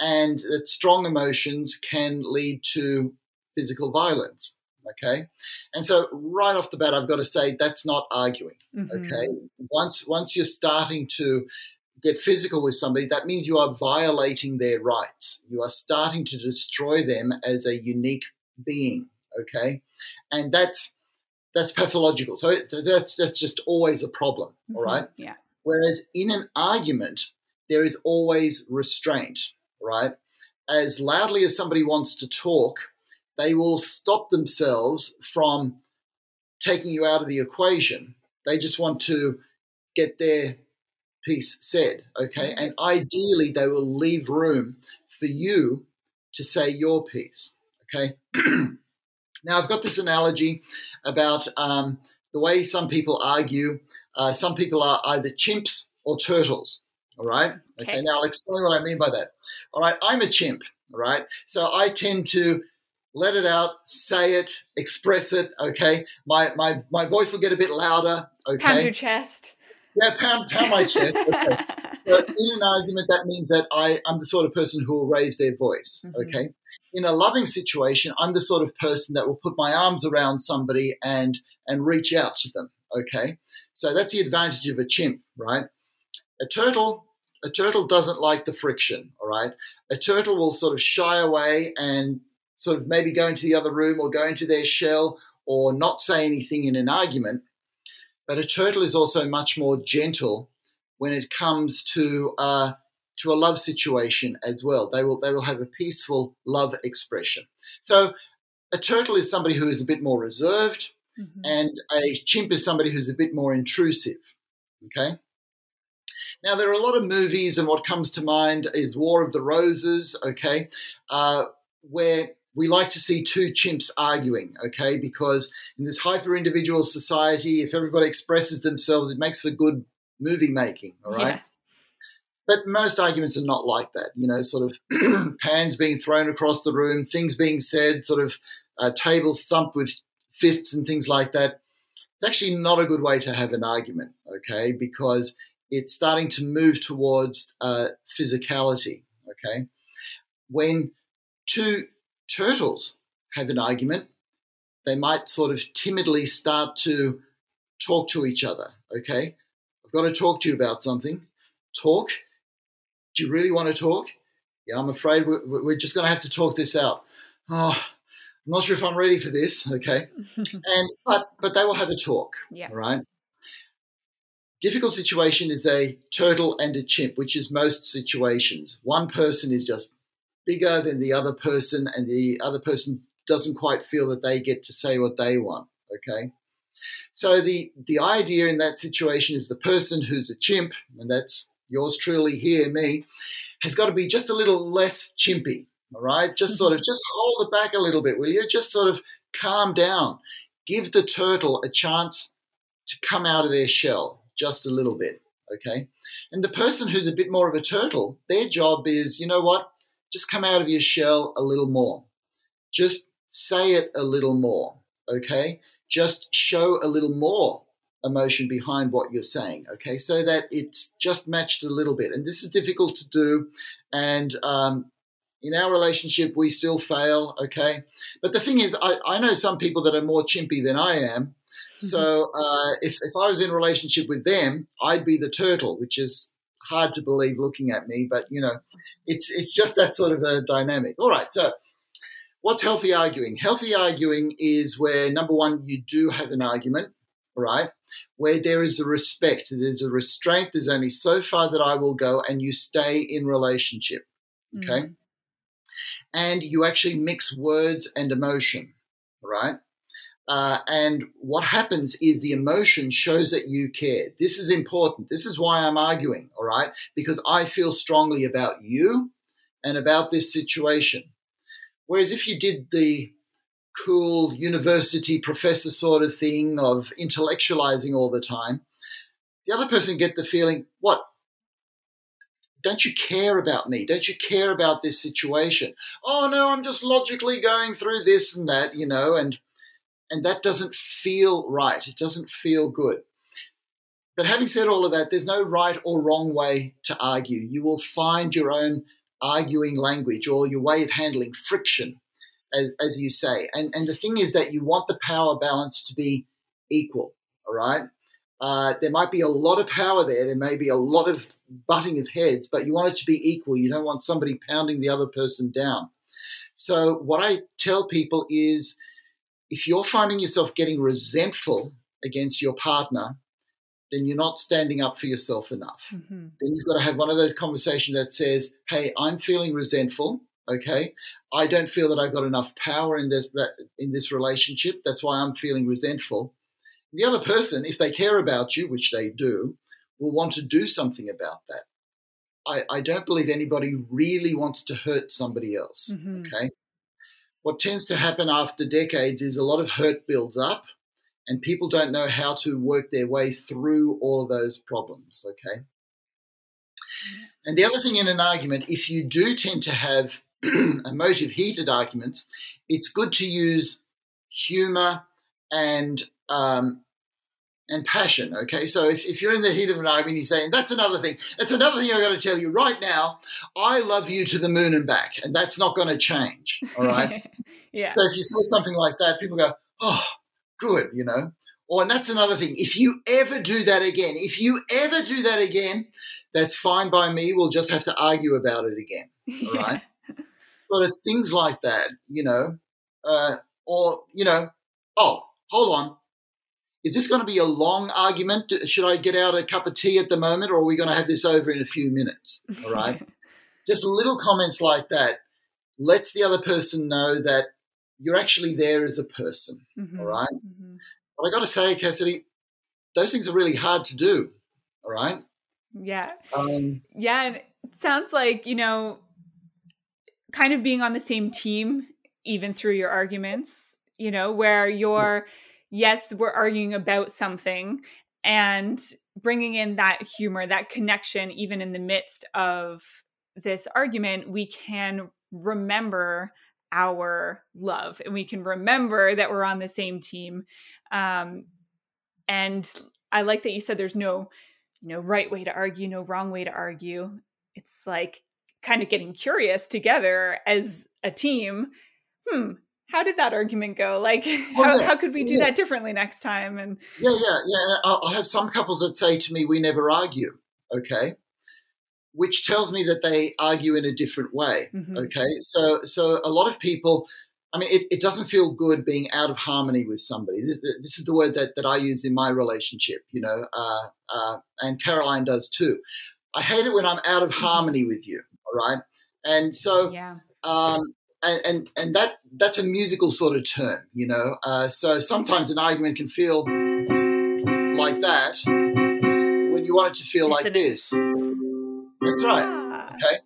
and that strong emotions can lead to physical violence. Okay, and so right off the bat, I've got to say that's not arguing. Mm-hmm. Okay, once once you're starting to get physical with somebody, that means you are violating their rights. You are starting to destroy them as a unique being. Okay, and that's that's pathological. So that's that's just always a problem. Mm-hmm. All right. Yeah. Whereas in an argument, there is always restraint. Right. As loudly as somebody wants to talk, they will stop themselves from taking you out of the equation. They just want to get their piece said, okay? And ideally, they will leave room for you to say your piece, okay? now, I've got this analogy about um, the way some people argue. Uh, some people are either chimps or turtles, all right? Okay. okay, now I'll explain what I mean by that. All right, I'm a chimp, all right? So I tend to let it out, say it, express it. Okay, my my my voice will get a bit louder. Okay, pound your chest. Yeah, pound pound my chest. Okay. but in an argument, that means that I I'm the sort of person who will raise their voice. Mm-hmm. Okay, in a loving situation, I'm the sort of person that will put my arms around somebody and and reach out to them. Okay, so that's the advantage of a chimp, right? A turtle a turtle doesn't like the friction, all right? A turtle will sort of shy away and sort of maybe go into the other room or go into their shell or not say anything in an argument. But a turtle is also much more gentle when it comes to uh, to a love situation as well. They will they will have a peaceful love expression. So a turtle is somebody who is a bit more reserved, mm-hmm. and a chimp is somebody who's a bit more intrusive. Okay. Now there are a lot of movies, and what comes to mind is War of the Roses. Okay, uh, where we like to see two chimps arguing, okay? Because in this hyper individual society, if everybody expresses themselves, it makes for good movie making, all right? Yeah. But most arguments are not like that, you know, sort of pans being thrown across the room, things being said, sort of uh, tables thumped with fists and things like that. It's actually not a good way to have an argument, okay? Because it's starting to move towards uh, physicality, okay? When two turtles have an argument, they might sort of timidly start to talk to each other. Okay, I've got to talk to you about something. Talk. Do you really want to talk? Yeah, I'm afraid we're, we're just going to have to talk this out. Oh, I'm not sure if I'm ready for this. Okay, and but but they will have a talk. Yeah. Right. Difficult situation is a turtle and a chimp, which is most situations. One person is just bigger than the other person, and the other person doesn't quite feel that they get to say what they want. Okay. So the the idea in that situation is the person who's a chimp, and that's yours truly here, me, has got to be just a little less chimpy. All right, just sort of mm-hmm. just hold it back a little bit, will you? Just sort of calm down. Give the turtle a chance to come out of their shell just a little bit. Okay, and the person who's a bit more of a turtle, their job is, you know what? Just come out of your shell a little more. Just say it a little more, okay? Just show a little more emotion behind what you're saying, okay? So that it's just matched a little bit. And this is difficult to do. And um, in our relationship, we still fail, okay? But the thing is, I, I know some people that are more chimpy than I am. Mm-hmm. So uh, if, if I was in a relationship with them, I'd be the turtle, which is hard to believe looking at me, but you know, it's it's just that sort of a dynamic. All right, so what's healthy arguing? Healthy arguing is where number one, you do have an argument, right? Where there is a respect, there's a restraint, there's only so far that I will go, and you stay in relationship. Okay. Mm. And you actually mix words and emotion, right? Uh, and what happens is the emotion shows that you care. This is important. This is why I'm arguing, all right? Because I feel strongly about you and about this situation. Whereas if you did the cool university professor sort of thing of intellectualizing all the time, the other person get the feeling, what? don't you care about me? Don't you care about this situation? Oh no, I'm just logically going through this and that, you know, and and that doesn't feel right. It doesn't feel good. But having said all of that, there's no right or wrong way to argue. You will find your own arguing language or your way of handling friction, as, as you say. And, and the thing is that you want the power balance to be equal, all right? Uh, there might be a lot of power there. There may be a lot of butting of heads, but you want it to be equal. You don't want somebody pounding the other person down. So, what I tell people is if you're finding yourself getting resentful against your partner, then you're not standing up for yourself enough. Mm-hmm. Then you've got to have one of those conversations that says, "Hey, I'm feeling resentful. Okay, I don't feel that I've got enough power in this in this relationship. That's why I'm feeling resentful." The other person, if they care about you, which they do, will want to do something about that. I, I don't believe anybody really wants to hurt somebody else. Mm-hmm. Okay. What tends to happen after decades is a lot of hurt builds up and people don't know how to work their way through all of those problems. Okay. And the other thing in an argument, if you do tend to have emotive, heated arguments, it's good to use humor and um, and passion. Okay, so if, if you're in the heat of an argument, you're saying that's another thing. That's another thing I got to tell you right now. I love you to the moon and back, and that's not going to change. All right. yeah. So if you say something like that, people go, "Oh, good," you know. Or and that's another thing. If you ever do that again, if you ever do that again, that's fine by me. We'll just have to argue about it again. All right. But it's things like that, you know, uh, or you know, oh, hold on is this going to be a long argument? Should I get out a cup of tea at the moment, or are we going to have this over in a few minutes? All right. Just little comments like that lets the other person know that you're actually there as a person. Mm-hmm. All right? mm-hmm. But I got to say, Cassidy, those things are really hard to do. All right. Yeah. Um, yeah. And it sounds like, you know, kind of being on the same team, even through your arguments, you know, where you're. Yeah yes, we're arguing about something and bringing in that humor, that connection, even in the midst of this argument, we can remember our love and we can remember that we're on the same team. Um, and I like that you said there's no, you know, right way to argue, no wrong way to argue. It's like kind of getting curious together as a team. Hmm, how did that argument go? Like, how, yeah, how could we do yeah. that differently next time? And yeah, yeah, yeah. I'll have some couples that say to me, "We never argue." Okay, which tells me that they argue in a different way. Mm-hmm. Okay, so so a lot of people. I mean, it, it, doesn't feel good being out of harmony with somebody. This, this, is the word that, that I use in my relationship, you know, uh, uh, and Caroline does too. I hate it when I'm out of mm-hmm. harmony with you, all right? And so yeah. um, and, and, and that that's a musical sort of term, you know. Uh, so sometimes an argument can feel like that when you want it to feel like this. That's right. Ah. Okay.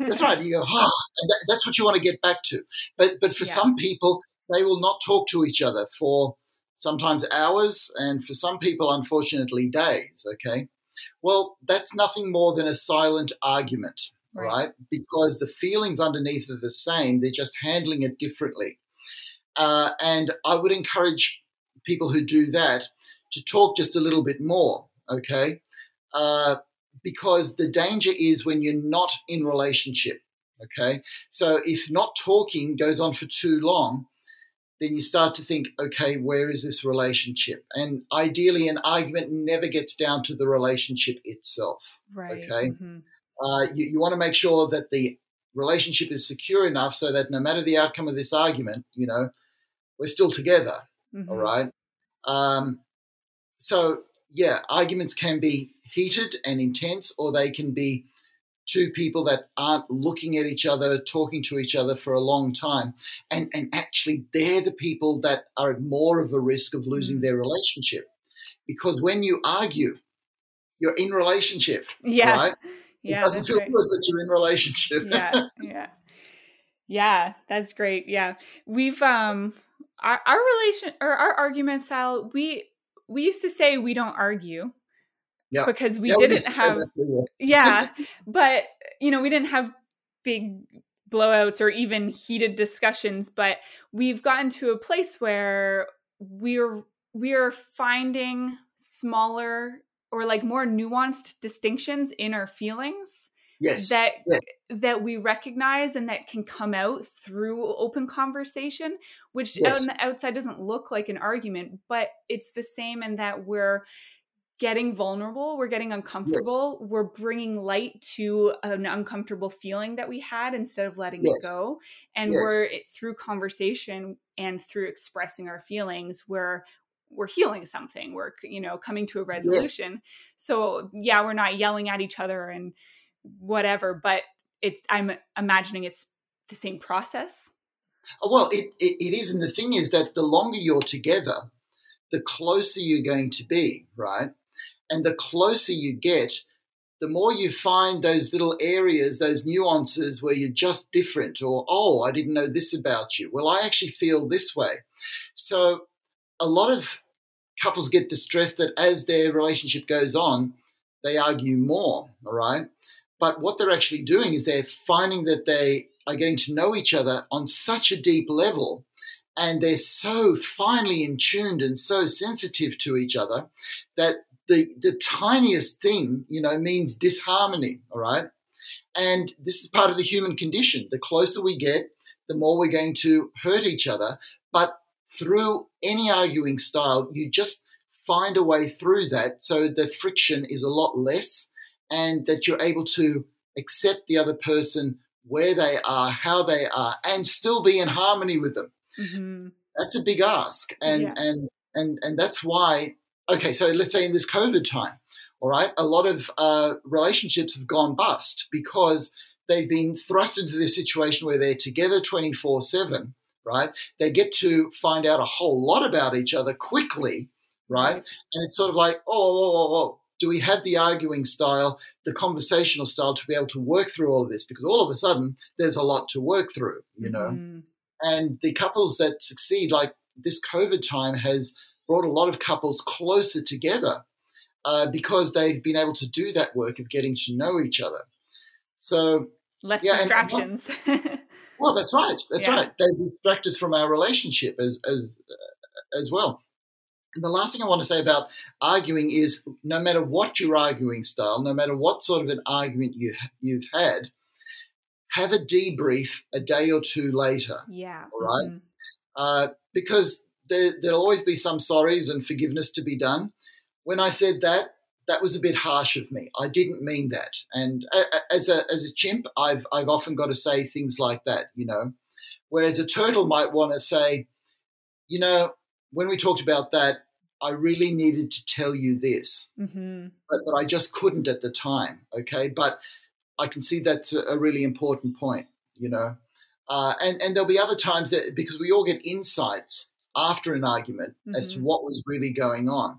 That's right. You go, ah, and that, that's what you want to get back to. But but for yeah. some people, they will not talk to each other for sometimes hours, and for some people, unfortunately, days. Okay. Well, that's nothing more than a silent argument right. right? Because the feelings underneath are the same, they're just handling it differently. Uh, and I would encourage people who do that to talk just a little bit more, okay? Uh, because the danger is when you're not in relationship, okay? So if not talking goes on for too long, then you start to think, okay, where is this relationship? And ideally, an argument never gets down to the relationship itself. Right. Okay. Mm-hmm uh, you, you want to make sure that the relationship is secure enough so that no matter the outcome of this argument, you know, we're still together. Mm-hmm. All right. Um, so, yeah, arguments can be heated and intense, or they can be two people that aren't looking at each other, talking to each other for a long time. And, and actually, they're the people that are at more of a risk of losing mm-hmm. their relationship. Because when you argue, you're in relationship. Yeah. Right? Yeah, it doesn't feel great. good that you're in relationship. yeah, yeah, yeah. That's great. Yeah, we've um our our relation or our argument style. We we used to say we don't argue, Yeah. Because we Yeah, didn't say have yeah, but you know, we didn't have big blowouts or even heated discussions, but we've gotten to a place where we're we're finding smaller or like more nuanced distinctions in our feelings Yes. that yes. that we recognize and that can come out through open conversation which out Yes. on the outside doesn't look like an argument but it's the same in that we're getting vulnerable we're getting uncomfortable we're bringing light to an uncomfortable feeling that we had instead of letting Yes. it go and Yes. we're eh, through conversation and through expressing our feelings we're we're healing something we're you know coming to a resolution so yeah we're not yelling at each other and whatever but it's i'm imagining it's the same process Oh, Well, it, it, it is. And the thing is that the longer you're together, the closer you're going to be, right? And the closer you get, the more you find those little areas, those nuances where you're just different, or, oh, I didn't know this about you. Well, I actually feel this way. So a lot of couples get distressed that as their relationship goes on, they argue more, all right? But what they're actually doing is they're finding that they are getting to know each other on such a deep level and they're so finely in tuned and so sensitive to each other that the the tiniest thing you know means disharmony all right and this is part of the human condition the closer we get the more we're going to hurt each other but through any arguing style you just find a way through that so the friction is a lot less and that you're able to accept the other person where they are, how they are, and still be in harmony with them. mm-hmm. That's a big ask, and Yeah. and and and that's why. Okay, so let's say in this COVID time, all right, a lot of uh, relationships have gone bust because they've been thrust into this situation where they're together twenty four seven. Right, they get to find out a whole lot about each other quickly, right? And it's sort of like, oh, oh, oh, oh, do we have the arguing style, the conversational style to be able to work through all of this? Because all of a sudden, there's a lot to work through, you know. Mhm. And the couples that succeed, like this COVID time, has brought a lot of couples closer together uh, because they've been able to do that work of getting to know each other. So, less Yeah, and- distractions well, that's right. That's Yeah. right. They distract us from our relationship as as uh, as well. And the last thing I want to say about arguing is, no matter what your arguing style, no matter what sort of an argument you you've had, have a debrief a day or two later, yeah All right. mhm. uh, because there, there'll always be some sorries and forgiveness to be done. When I said that, that was a bit harsh of me. I didn't mean that. And a- a- as a as a chimp, I've I've often got to say things like that, you know. Whereas a turtle might want to say, you know, when we talked about that, I really needed to tell you this, Mhm. but, but I just couldn't at the time. Okay, but I can see that's a, a really important point, you know. Uh, and and there'll be other times that because we all get insights after an argument as to Mhm. what was really going on,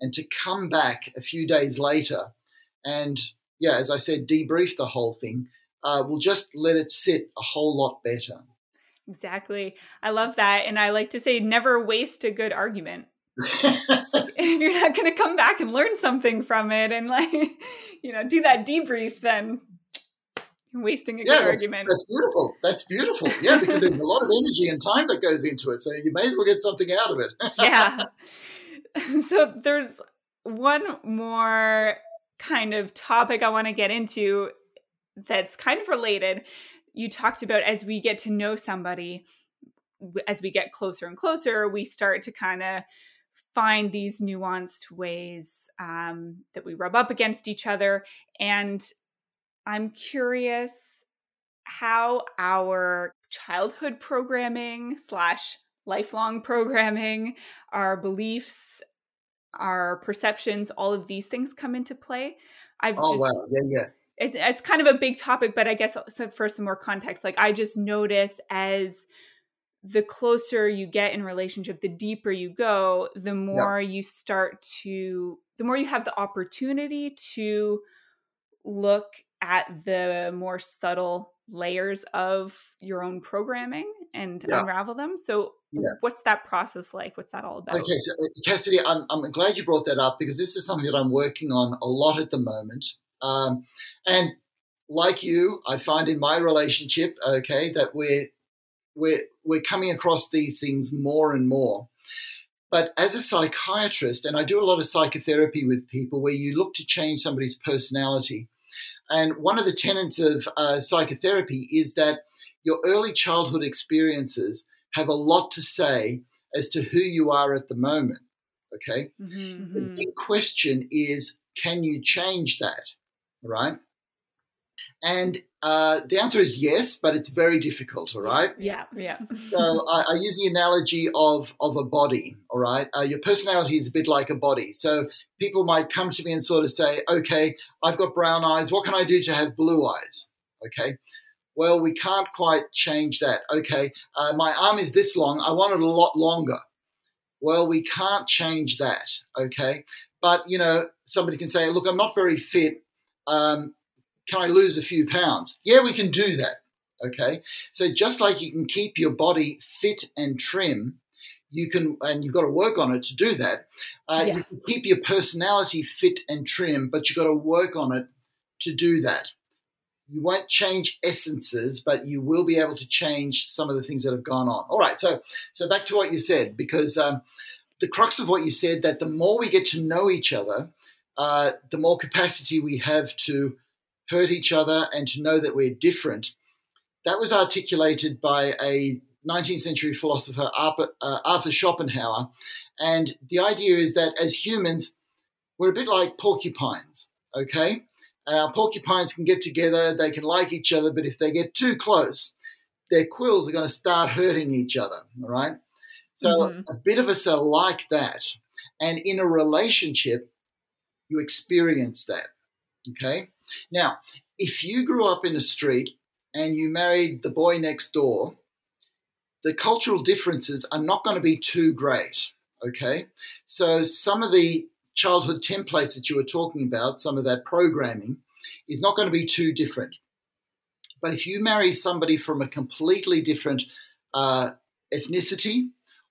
and to come back a few days later, and yeah, as I said, debrief the whole thing. Uh, will just let it sit a whole lot better. exactly i love that and i like to say never waste a good argument if you're not going to come back and learn something from it and like you know do that debrief then you're wasting a yeah, good that's, argument that's beautiful. That's beautiful. Yeah, because there's a lot of energy and time that goes into it, so you may as well get something out of it. yeah so there's one more kind of topic i want to get into that's kind of related. You talked about as we get to know somebody as we get closer and closer we start to kind of find these nuanced ways um, that we rub up against each other. And i'm curious how our childhood programming slash lifelong programming our beliefs our perceptions all of these things come into play. I've oh just wow, yeah, yeah. it's it's kind of a big topic, but I guess so for some more context, like I just notice as the closer you get in relationship, the deeper you go, the more you start to, the more you have the opportunity to look at the more subtle layers of your own programming and Yeah. unravel them. So, Yeah. what's that process like? What's that all about? Okay, so uh, Cassidy, I'm, I'm glad you brought that up because this is something that I'm working on a lot at the moment. Um, and like you, I find in my relationship, okay, that we're we're we're coming across these things more and more. But as a psychiatrist, and I do a lot of psychotherapy with people where you look to change somebody's personality. And one of the tenets of uh, psychotherapy is that your early childhood experiences have a lot to say as to who you are at the moment. Okay. Mhm, The mhm. big question is can you change that? Right. And uh, the answer is yes, but it's very difficult. All right. Yeah, yeah. So I, I use the analogy of of a body. All right, uh, your personality is a bit like a body. So people might come to me and sort of say, "Okay, I've got brown eyes. What can I do to have blue eyes?" Okay. Well, we can't quite change that. Okay, uh, my arm is this long. I want it a lot longer. Well, we can't change that. Okay, but you know, somebody can say, "Look, I'm not very fit. Um, can I lose a few pounds?" Yeah, we can do that. Okay. So just like you can keep your body fit and trim, you can, and you've got to work on it to do that. Uh, Yeah. You can keep your personality fit and trim, but you've got to work on it to do that. You won't change essences, but you will be able to change some of the things that have gone on. All right. So, so back to what you said, because um, the crux of what you said that the more we get to know each other, uh, the more capacity we have to hurt each other and to know that we're different that was articulated by a 19th century philosopher, Arthur, uh, Schopenhauer. And the idea is that as humans, we're a bit like porcupines, okay? And our porcupines can get together, they can like each other, but if they get too close, their quills are going to start hurting each other, all right? So Mhm. a bit of us are like that. And in a relationship, you experience that, okay? Now, if you grew up in a street and you married the boy next door, the cultural differences are not going to be too great. Okay. So some of the childhood templates that you were talking about, some of that programming, is not going to be too different. But if you marry somebody from a completely different uh, ethnicity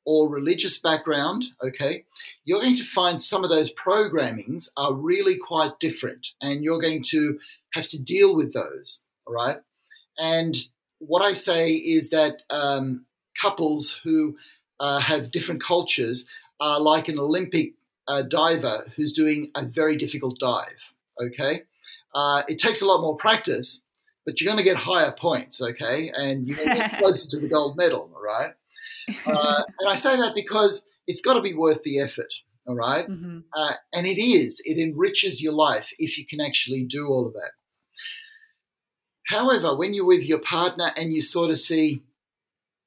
or religious background, okay, you're going to find some of those programmings are really quite different, and you're going to have to deal with those. All right. And what I say is that um, couples who uh, have different cultures are like an Olympic uh, diver who's doing a very difficult dive. Okay, uh, it takes a lot more practice, but you're going to get higher points. Okay, and you're going to get closer to the gold medal. All right, uh, and I say that because it's got to be worth the effort. All right, Mhm. uh, and it is. It enriches your life if you can actually do all of that. However, when you're with your partner and you sort of see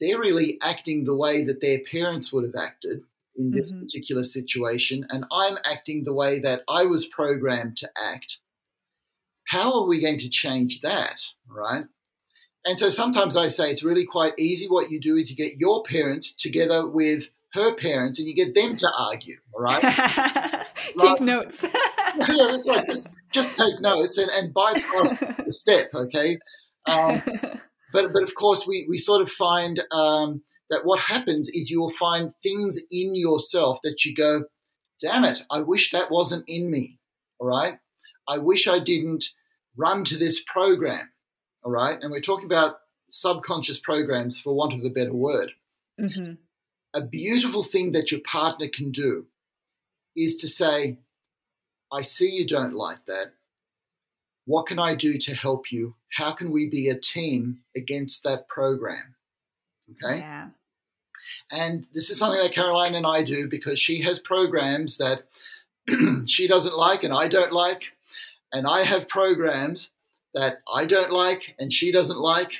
they're really acting the way that their parents would have acted in this Mhm. particular situation, and I'm acting the way that I was programmed to act, how are we going to change that? Right? And so sometimes I say it's really quite easy. What you do is you get your parents together with her parents and you get them to argue. All right? Take notes. yeah, that's right. Just just take notes and, and bypass the step, okay? Um, but but of course, we we sort of find um, that what happens is you will find things in yourself that you go, damn it, I wish that wasn't in me. All right, I wish I didn't run to this program. All right, and we're talking about subconscious programs, for want of a better word. Mhm. A beautiful thing that your partner can do is to say, I see you don't like that. What can I do to help you? How can we be a team against that program? Okay. Yeah. And this is something that Caroline and I do because she has programs that she doesn't like and I don't like. And I have programs that I don't like and she doesn't like.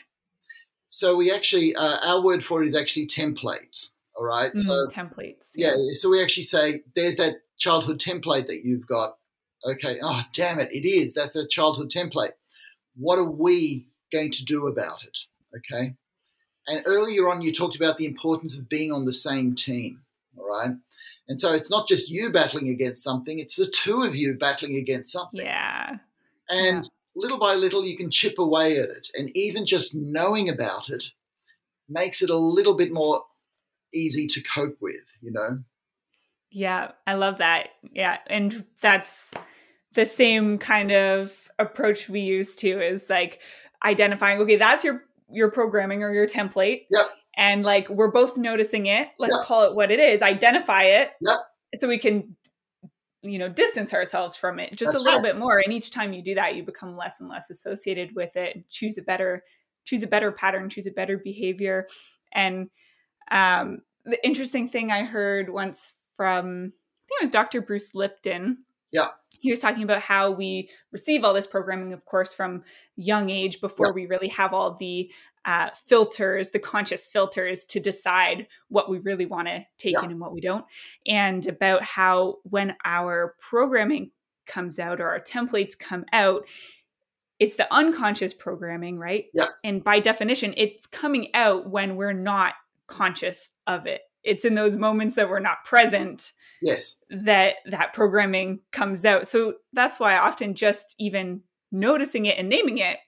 So we actually, uh, our word for it is actually templates. All right? So Mhm. Templates. yeah, so we actually say, there's that childhood template that you've got. Okay, oh, damn it, it is. That's a childhood template. What are we going to do about it? Okay. And earlier on, you talked about the importance of being on the same team. All right. And so it's not just you battling against something, it's the two of you battling against something. Yeah. And little by little, you can chip away at it. And even just knowing about it makes it a little bit more easy to cope with, you know? Yeah, I love that. Yeah. And that's the same kind of approach we use too is like identifying, okay, that's your your programming or your template. Yep. And like we're both noticing it. Let's Yep. call it what it is, identify it. Yep. So we can you know distance ourselves from it just That's a little right. bit more and each time you do that you become less and less associated with it choose a better choose a better pattern choose a better behavior and um the interesting thing i heard once from i think it was dr bruce lipton Yeah. he was talking about how we receive all this programming of course from young age before Yeah. we really have all the uh, filters the conscious filters to decide what we really want to take Yeah. in and what we don't and about how when our programming comes out or our templates come out it's the unconscious programming right Yeah. and by definition it's coming out when we're not conscious of it it's in those moments that we're not present Yes. that that programming comes out so that's why often just even noticing it and naming it,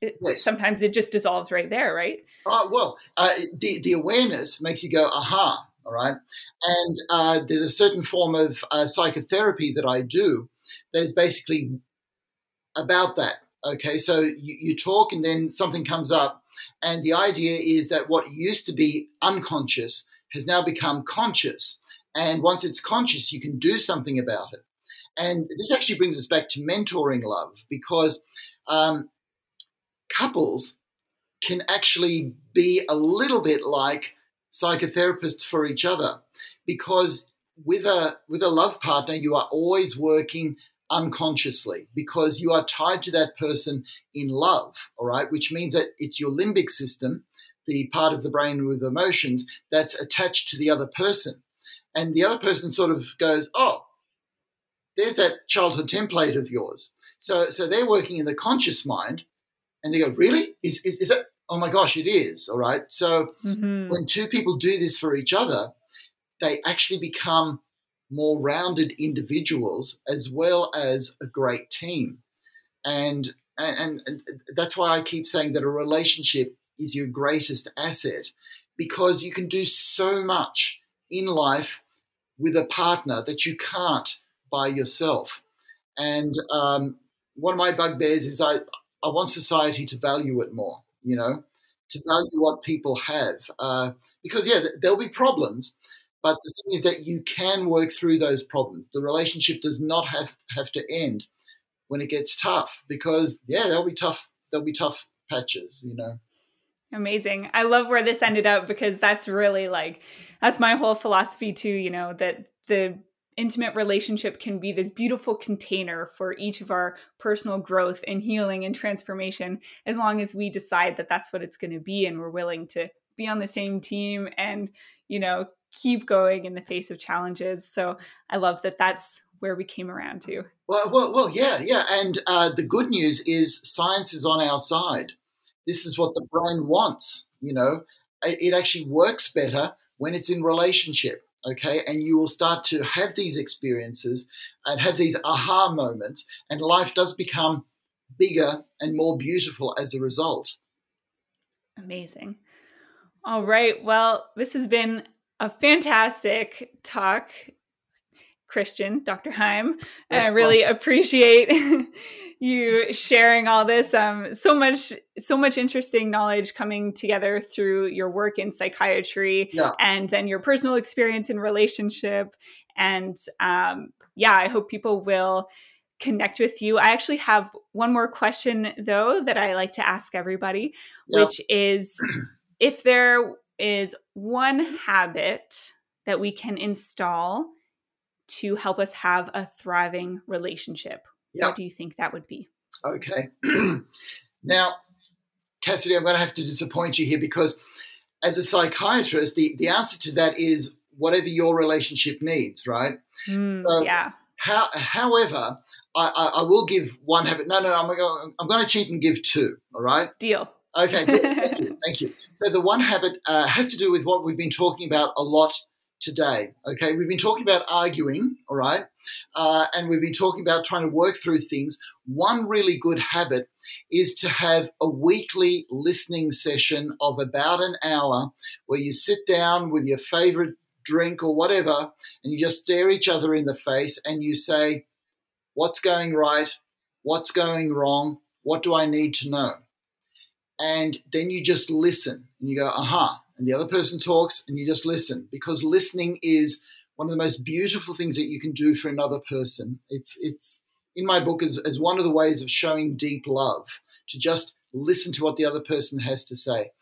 it Yes. sometimes it just dissolves right there right Oh, well, uh, the, the awareness makes you go, aha, all right? And uh, there's a certain form of uh, psychotherapy that I do that is basically about that. Okay, so you, you talk and then something comes up. And the idea is that what used to be unconscious has now become conscious. And once it's conscious, you can do something about it. And this actually brings us back to mentoring love because um, couples can actually be a little bit like psychotherapists for each other because with a with a love partner you are always working unconsciously because you are tied to that person in love all right? Which means that it's your limbic system the part of the brain with emotions that's attached to the other person. And the other person sort of goes oh there's that childhood template of yours. So so they're working in the conscious mind and they go, really? Is, is, is that? Oh my gosh, it is. All right. So Mhm. when two people do this for each other, they actually become more rounded individuals as well as a great team. And, and, and that's why I keep saying that a relationship is your greatest asset because you can do so much in life with a partner that you can't by yourself. And um, one of my bugbears is I, I want society to value it more, you know, to value what people have. Uh, because, yeah, there'll be problems, but the thing is that you can work through those problems. The relationship does not have, have to end when it gets tough because, yeah, there'll be tough, there'll be tough patches, you know. Amazing. I love where this ended up because that's really like that's my whole philosophy too, you know, that the intimate relationship can be this beautiful container for each of our personal growth and healing and transformation as long as we decide that that's what it's going to be and we're willing to be on the same team and, you know, keep going in the face of challenges. So, I love that that's where we came around to. Well, well, well yeah, yeah. And uh, the good news is science is on our side. This is what the brain wants. You know, it, it actually works better when it's in relationship. Okay, and you will start to have these experiences and have these aha moments, and life does become bigger and more beautiful as a result. Amazing. All right. Well, this has been a fantastic talk, Christian, Dr. Heim. That's I really appreciate you sharing all this. Um, so much, so much interesting knowledge coming together through your work in psychiatry Yeah. and then your personal experience in relationship. And um, yeah, I hope people will connect with you. I actually have one more question though that I like to ask everybody, Yeah. which is if there is one habit that we can install to help us have a thriving relationship, Yeah. what do you think that would be? Okay. now, Cassidy, I'm going to have to disappoint you here because as a psychiatrist, the, the answer to that is whatever your relationship needs, right? Mm, So- yeah. How, however, I, I, I will give one habit. No, no, no I'm going, I'm going to cheat and give two. All right. Deal. Okay. thank you. Thank you. So the one habit uh, has to do with what we've been talking about a lot today. Okay, we've been talking about arguing, all right, uh, and we've been talking about trying to work through things. One really good habit is to have a weekly listening session of about an hour where you sit down with your favorite drink or whatever and you just stare each other in the face and you say, What's going right? What's going wrong? What do I need to know? And then you just listen and you go, aha. And the other person talks and you just listen because listening is one of the most beautiful things that you can do for another person. It's, it's in my book as, as one of the ways of showing deep love to just listen to what the other person has to say.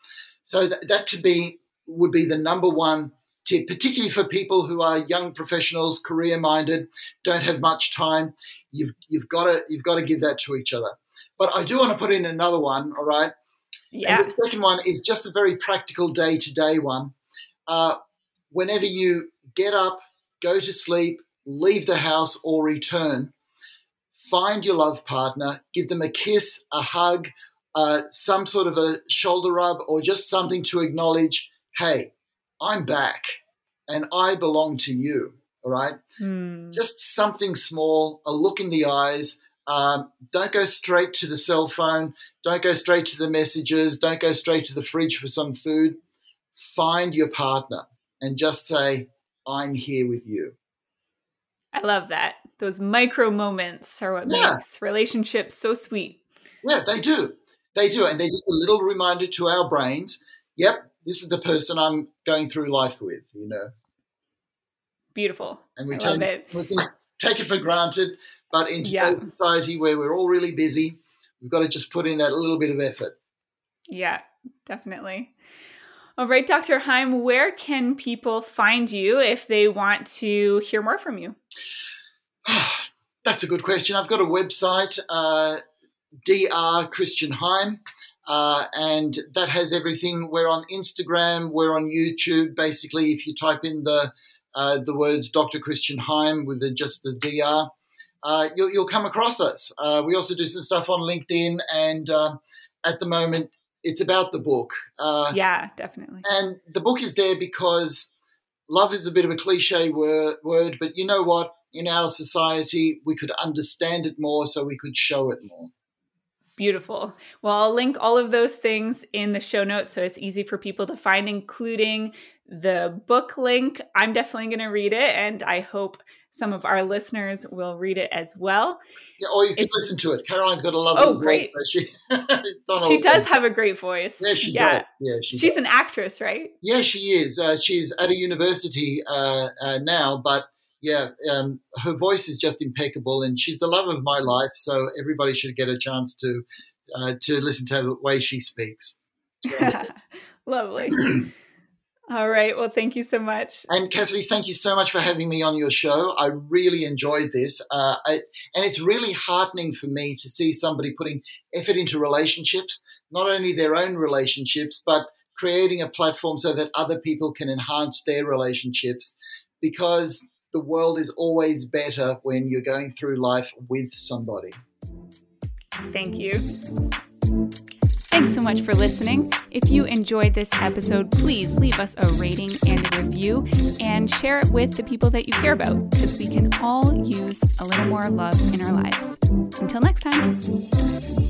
So that, that to be would be the number one tip, particularly for people who are young professionals, career minded, don't have much time. You've you've got to you've got to give that to each other. But I do want to put in another one. All right. Yeah. And the second one is just a very practical day to day one. Uh, whenever you get up, go to sleep, leave the house, or return, find your love partner, give them a kiss, a hug, uh, some sort of a shoulder rub, or just something to acknowledge hey, I'm back and I belong to you. All right. Hmm. Just something small, a look in the eyes. Um, don't go straight to the cell phone. Don't go straight to the messages. Don't go straight to the fridge for some food. Find your partner and just say, I'm here with you. I love that. Those micro moments are what Yeah. makes relationships so sweet. Yeah, they do. They do. And they're just a little reminder to our brains yep, this is the person I'm going through life with, you know. Beautiful. And we, I take, it. we can take it for granted. But in today's Yeah. society where we're all really busy, we've got to just put in that little bit of effort. Yeah, definitely. All right, Dr. Heim, where can people find you if they want to hear more from you? That's a good question. I've got a website, uh, Dr. Christian Heim, uh, and that has everything. We're on Instagram, we're on YouTube. Basically, if you type in the uh, the words Dr. Christian Heim with the, just the Dr, uh, you'll, you'll come across us. Uh, we also do some stuff on LinkedIn, and um, at the moment, it's about the book. Uh, Yeah, definitely. and the book is there because love is a bit of a cliche word, word, but you know what? In our society, we could understand it more so we could show it more. Beautiful. Well, I'll link all of those things in the show notes so it's easy for people to find, including the book link. I'm definitely going to read it, and I hope some of our listeners will read it as well. Yeah, or you can It's- listen to it. Caroline's got a lovely Oh, voice. great. So she, She does have a great voice. Yeah, she yeah. does. Yeah, she She's does. an actress, right? Yeah, she is. Uh, she's at a university uh, uh, now, but yeah, um, her voice is just impeccable, and she's the love of my life. So everybody should get a chance to uh, to listen to the way she speaks. Lovely. All right. Well, thank you so much. And Cassidy, thank you so much for having me on your show. I really enjoyed this, uh, I, and it's really heartening for me to see somebody putting effort into relationships, not only their own relationships, but creating a platform so that other people can enhance their relationships. Because the world is always better when you're going through life with somebody. Thank you. Thanks so much for listening. If you enjoyed this episode, please leave us a rating and a review and share it with the people that you care about because we can all use a little more love in our lives. Until next time.